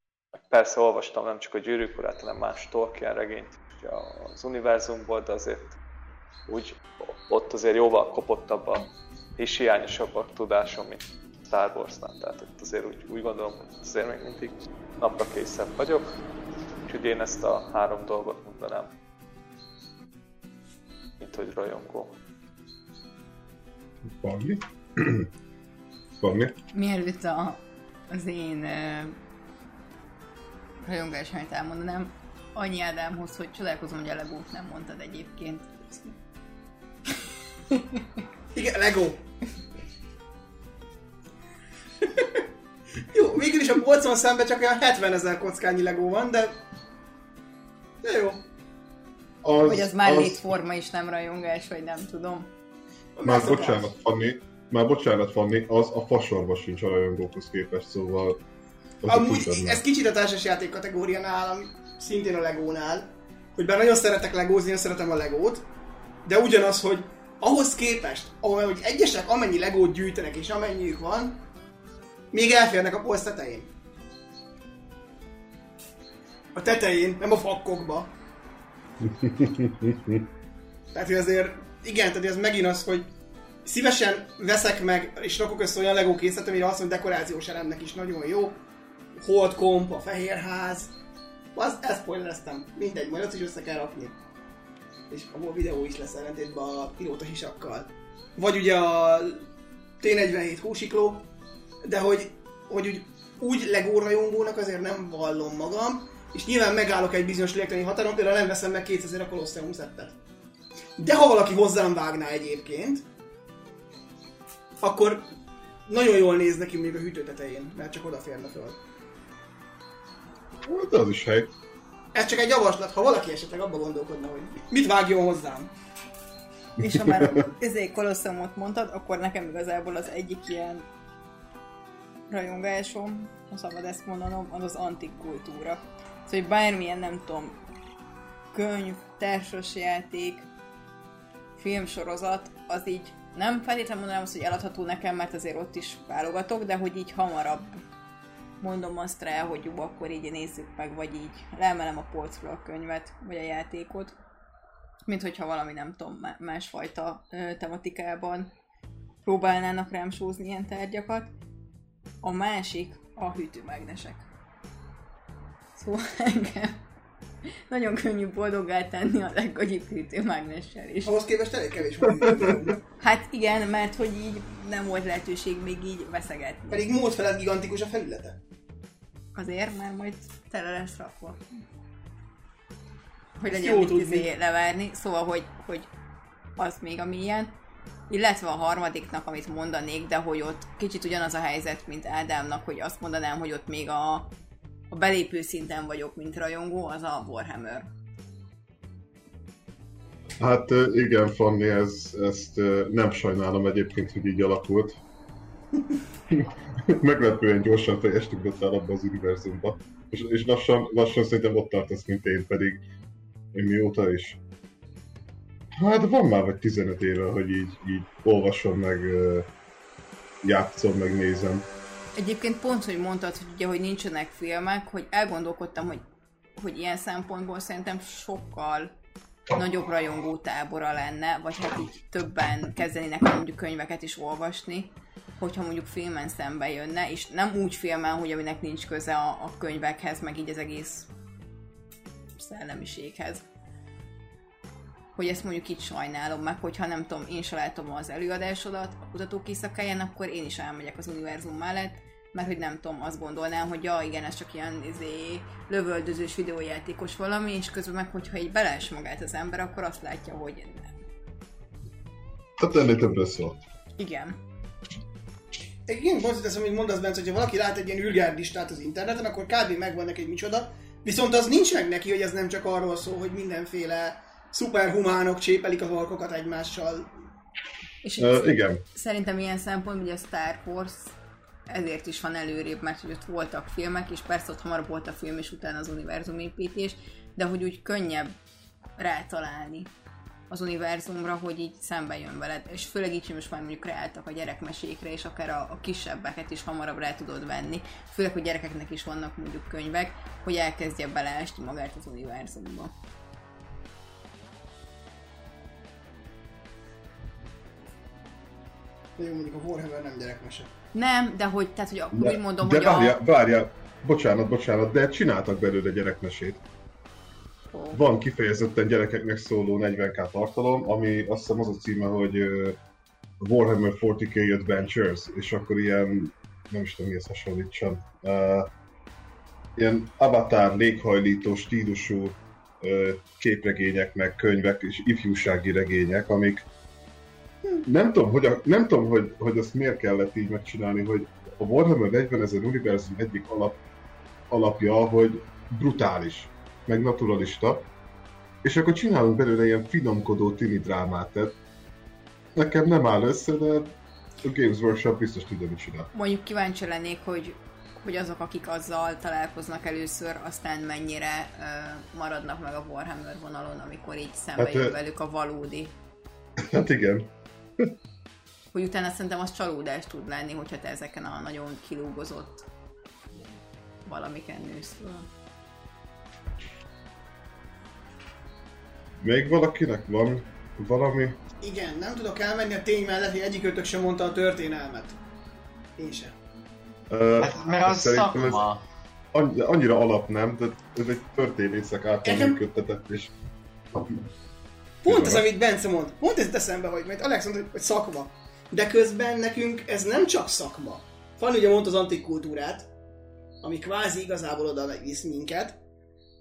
Persze olvastam nem csak a Gyűrűk Urát, hanem más Tolkien regényt az univerzumból, de azért úgy ott azért jóval kopottabb a, és hiányosabb a tudásom, mint Star Wars-nál. Tehát ott azért úgy, úgy gondolom, hogy azért még mindig napra készebb vagyok. Úgyhogy én ezt a három dolgot mondanám. Mint hogy rajongó. Pagli? [CLEARS THROAT] Pagli? Mielőtt a, az én uh, rajongásomat elmondanám, annyi Ádámhoz, hogy csodálkozom, hogy a legót nem mondtad egyébként. Igen, Lego. [LAUGHS] jó, végül is a polcon szemben csak olyan 70 ezer kockányi Lego van, de... De jó. Az, Hogy az már létforma is nem rajongás, vagy nem tudom. Már Megszokás. bocsánat, Fanni, már bocsánat, Fanni, az a fasorba sincs a rajongókhoz képest, szóval... az Amúgy ez kicsit a társasjáték kategória nálam, szintén a Legónál, hogy bár nagyon szeretek legózni, én szeretem a Legót, de ugyanaz, hogy ahhoz képest, ahol hogy egyesek amennyi Legót gyűjtenek és amennyiük van, még elférnek a polc tetején. A tetején, nem a fakkokba. Tehát, hogy azért, igen, tehát ez megint az, hogy szívesen veszek meg, és rakok össze olyan Lego készletet, amire azt mondom, dekorációs elemnek is nagyon jó. Hold komp, a fehérház. Az, ezt spoilereztem. Mindegy, majd azt is össze kell rakni. És abból videó is lesz ellentétben a pilóta sisakkal. Vagy ugye a T47 húsikló, de hogy, hogy úgy, úgy Lego rajongónak azért nem vallom magam, és nyilván megállok egy bizonyos lélektelni határon, például nem veszem meg 2000 a Colosseum szettet. De ha valaki hozzám vágná egyébként, akkor nagyon jól néz neki még a hűtő tetején, mert csak odaférne föl. De az is hely. Ez csak egy javaslat, ha valaki esetleg abba gondolkodna, hogy mit vágjon hozzám. És ha már ezért Kolosszumot mondtad, akkor nekem igazából az egyik ilyen rajongásom, ha szabad ezt mondanom, az az antik kultúra. Szóval, hogy bármilyen, nem tudom, könyv, társasjáték, filmsorozat, az így nem feltétlenül mondanám azt, hogy eladható nekem, mert azért ott is válogatok, de hogy így hamarabb mondom azt rá, hogy jó, akkor így nézzük meg, vagy így leemelem a polcról a könyvet, vagy a játékot, mint hogyha valami nem tudom, má- másfajta ö, tematikában próbálnának rám sózni ilyen tárgyakat. A másik a hűtőmágnesek. Szóval engem nagyon könnyű boldoggá tenni a leggagyibb hűtőmágnessel is. Ahhoz képest elég kevés van. Hát igen, mert hogy így nem volt lehetőség még így veszegetni. Pedig múlt felett gigantikus a felülete. Azért, mert majd tele lesz rakva. Hogy Ezt legyen mit izé leverni, szóval, hogy, hogy az még a milyen. Illetve a harmadiknak, amit mondanék, de hogy ott kicsit ugyanaz a helyzet, mint Ádámnak, hogy azt mondanám, hogy ott még a, a belépő szinten vagyok, mint rajongó, az a Warhammer. Hát igen, Fanni, ez, ezt nem sajnálom egyébként, hogy így alakult. [LAUGHS] Meglepően gyorsan fejest ugrottál abba az univerzumba. És, és lassan, lassan szerintem ott tartasz, mint én, pedig én mióta is. Hát van már vagy 15 éve, hogy így, így olvasom, meg játszom, meg nézem. Egyébként pont, hogy mondtad, hogy ugye, hogy nincsenek filmek, hogy elgondolkodtam, hogy, hogy ilyen szempontból szerintem sokkal nagyobb rajongó tábora lenne, vagy hát így többen kezdenének mondjuk könyveket is olvasni, hogyha mondjuk filmen szembe jönne, és nem úgy filmen, hogy aminek nincs köze a, a könyvekhez, meg így az egész szellemiséghez. Hogy ezt mondjuk itt sajnálom meg, hogyha nem tudom, én se látom az előadásodat a kutatók éjszakáján, akkor én is elmegyek az univerzum mellett, mert hogy nem tudom, azt gondolnám, hogy ja, igen, ez csak ilyen izé, lövöldözős videójátékos valami, és közben meg, hogyha így belees magát az ember, akkor azt látja, hogy nem. Hát ennél többre szól. Igen. Igen, most teszem, amit mondasz, Bence, hogyha valaki lát egy ilyen űrgárdistát az interneten, akkor kb. megvan neki egy micsoda, viszont az nincs meg neki, hogy ez nem csak arról szól, hogy mindenféle szuperhumánok csépelik a valkokat egymással. És Uh, igen. Szerintem ilyen szempontból, hogy a Star Wars ezért is van előrébb, mert hogy ott voltak filmek, és persze ott hamarabb volt a film, és utána az univerzumépítés, de hogy úgy könnyebb rátalálni az univerzumra, hogy így szembe jön veled. És főleg így, hogy most már mondjuk ráálltak a gyerekmesékre, és akár a, a kisebbeket is hamarabb rá tudod venni. Főleg, hogy gyerekeknek is vannak mondjuk könyvek, hogy elkezdje beleásni magát az univerzumba. Jó, mondjuk a Warhammer nem gyerekmese. Nem, de hogy, tehát, hogy a, úgy mondom, de hogy várjál, a... várjál, bocsánat, bocsánat, de csináltak belőle gyerekmesét. Van kifejezetten gyerekeknek szóló 40k tartalom, ami azt hiszem az a címe, hogy uh, Warhammer 40k Adventures, és akkor ilyen, nem is tudom mihez hasonlítsam, uh, ilyen avatar, léghajlító stílusú uh, képregények, meg könyvek és ifjúsági regények, amik nem tudom, hogy, a, nem tudom hogy, hogy azt miért kellett így megcsinálni, hogy a Warhammer 40 ezer univerzum egyik alap, alapja, hogy brutális, meg naturalista, és akkor csinálunk belőle ilyen finomkodó tini drámát, tehát nekem nem áll össze, de a Games Workshop biztos tudja, mit csinál. Mondjuk kíváncsi lennék, hogy, hogy azok, akik azzal találkoznak először, aztán mennyire uh, maradnak meg a Warhammer vonalon, amikor így szembe Hát, jön velük a valódi. Hát igen. Hogy utána szerintem az csalódás tud lenni, hogyha te ezeken a nagyon kilúgozott valamiken nősz föl. Még valakinek van valami? Igen, nem tudok elmenni a tény mellett, hogy egyikőtök sem mondta a történelmet. Én sem. Hát mert az szakma. annyi- annyira alap nem, de ez egy történészek által működtetett, és Pont ez, amit Bence mond. Pont ez eszembe, hogy mert Alex mondta, hogy szakma. De közben nekünk ez nem csak szakma. Fanny ugye mondta az antik kultúrát, ami kvázi igazából oda visz minket,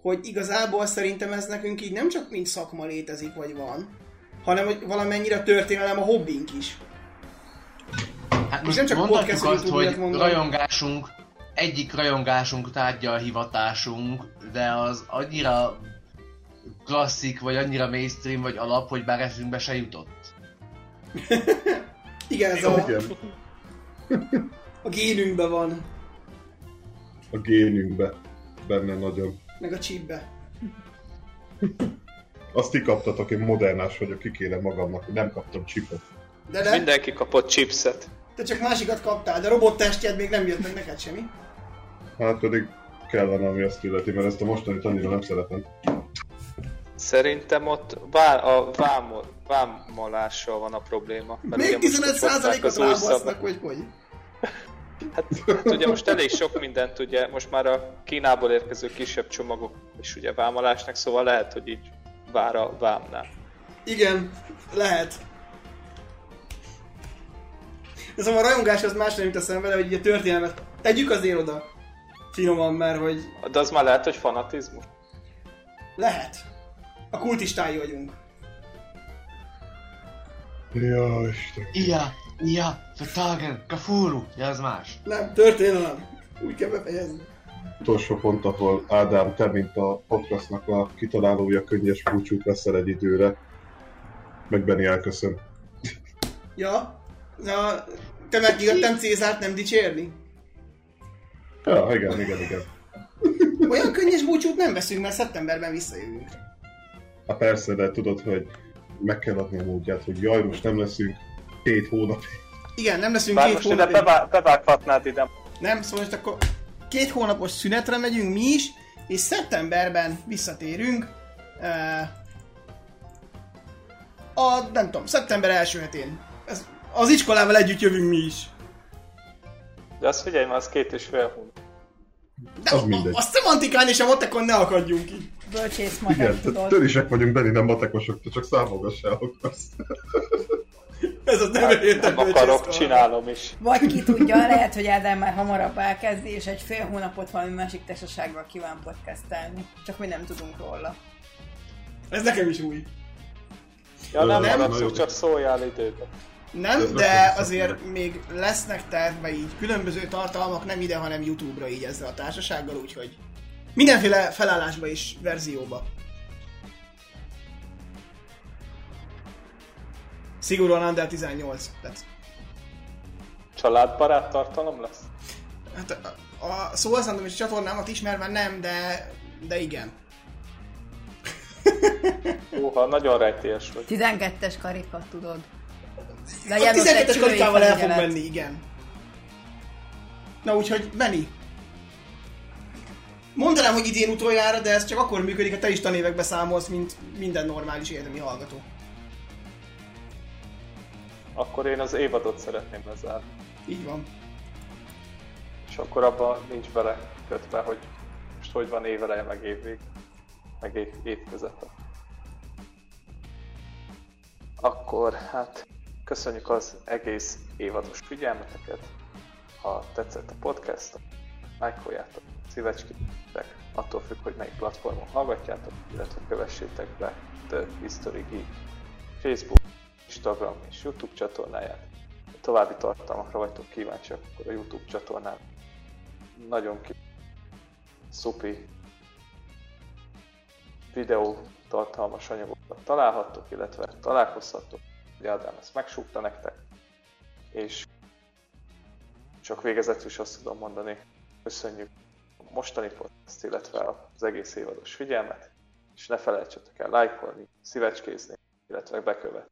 hogy igazából szerintem ez nekünk így nem csak mint szakma létezik, vagy van, hanem hogy valamennyire történelem a hobbink is. Hát És nem csak podcast azt, hogy mondom. rajongásunk egyik rajongásunk tárgya a hivatásunk, de az annyira klasszik, vagy annyira mainstream, vagy alap, hogy bár eszünkbe se jutott. [LAUGHS] Igen, ez a, [LAUGHS] a génünkben van, a génünkbe benne nagyon. meg a chipbe. [LAUGHS] Azt ti kaptatok, én modernás vagyok, kikérem magamnak, hogy nem kaptam chipet. De de, Mindenki kapott chipset. te csak másikat kaptál, de robottestjed még nem jött meg neked semmi. Hát pedig kellene, ami azt illeti, mert ezt a mostanit annyira nem szeretem. Szerintem ott vá- a vámol, vámolással van a probléma. Mert Még ugye most, 15 hogy hozták százalékot az új rábasznak, szabály- hogy hogy? Hát, hát ugye most elég sok mindent, ugye most már a Kínából érkező kisebb csomagok is ugye vámolásnak, szóval lehet, hogy így vár a vámnál. Igen, lehet. De szóval a rajongás az más nem jut eszembe, hogy így a történelmet tegyük azért oda. Finoman, mert hogy De az már lehet, hogy fanatizmus. lehet. A kultistái vagyunk. Ja, Isten. Ia, ia, Vertagen, Kafuru, ja, az más. Nem, történelem. Úgy kell befejezni. Utolsó pont, ahol Ádám, te, mint a podcastnak a kitalálója, könnyes búcsút veszel egy időre. Meg Benni elköszön. Ja, na, te megígértem Cézárt nem dicsérni? Ja, igen, igen, igen. Olyan könnyes búcsút nem veszünk, mert szeptemberben visszajövünk. Hát persze, de tudod, hogy meg kell adni a módját, hogy jaj, most nem leszünk két hónapig. Igen, nem leszünk Bár két most ide hónapig. bevá- bevághatnád ide. Nem, szóval most akkor két hónapos szünetre megyünk mi is, és szeptemberben visszatérünk. A, nem tudom, szeptember első hetén. Ez, az iskolával együtt jövünk mi is. De azt figyelj, már az két és fél hónap. De Az a, mindegy. a, a szemantikán és a matekon ne akadjunk ki. Bölcsész Igen, matek, te tudod. törisek vagyunk, Benni, nem matekosok, te csak számolgassál azt. Ez az nem értem. Nem akarok, csinálom is. Vagy ki tudja, lehet, hogy Ádám már hamarabb elkezdi, és egy fél hónapot valami másik társasággal kíván podcastelni. Csak mi nem tudunk róla. Ez nekem is új. Ja, nem, Nem, nem, nem csak szóljál időben. Nem, de azért még lesznek tervbe így különböző tartalmak, nem ide, hanem Youtube-ra így ezzel a társasággal, úgyhogy mindenféle felállásba és verzióba. Szigorúan Under 18. Tehát, Családbarát tartalom lesz? hát a, a szóhasználatom és csatornámat ismerve nem, de, de igen. Húha, nagyon rejtélyes vagy. 12-es karikat tudod. A Legyen ott egy 12-es szülői karikával el fog menni, igen. Na úgyhogy, Benni. Mondanám, hogy idén utoljára, de ez csak akkor működik, ha te is tanévekbe számolsz, mint minden normális érdemi hallgató. Akkor én az évadot szeretném lezárni. Így van. És akkor abban nincs bele kötve, hogy most hogy van éveleje, meg évvég, meg év, évközete. Akkor hát köszönjük az egész évados figyelmeteket. Ha tetszett a podcast, lájkoljátok, szívecskétek, attól függ, hogy melyik platformon hallgatjátok, illetve kövessétek be The History Geek Facebook, Instagram és YouTube csatornáját. Ha további tartalmakra vagytok kíváncsiak, akkor a YouTube csatornán nagyon ki szupi videó tartalmas anyagokat találhattok, illetve találkozhattok. Ugye Ádám ezt megsúgta nektek. És csak végezetül is azt tudom mondani, köszönjük a mostani podcast, illetve az egész évados figyelmet, és ne felejtsetek el lájkolni, szívecskézni, illetve bekövetni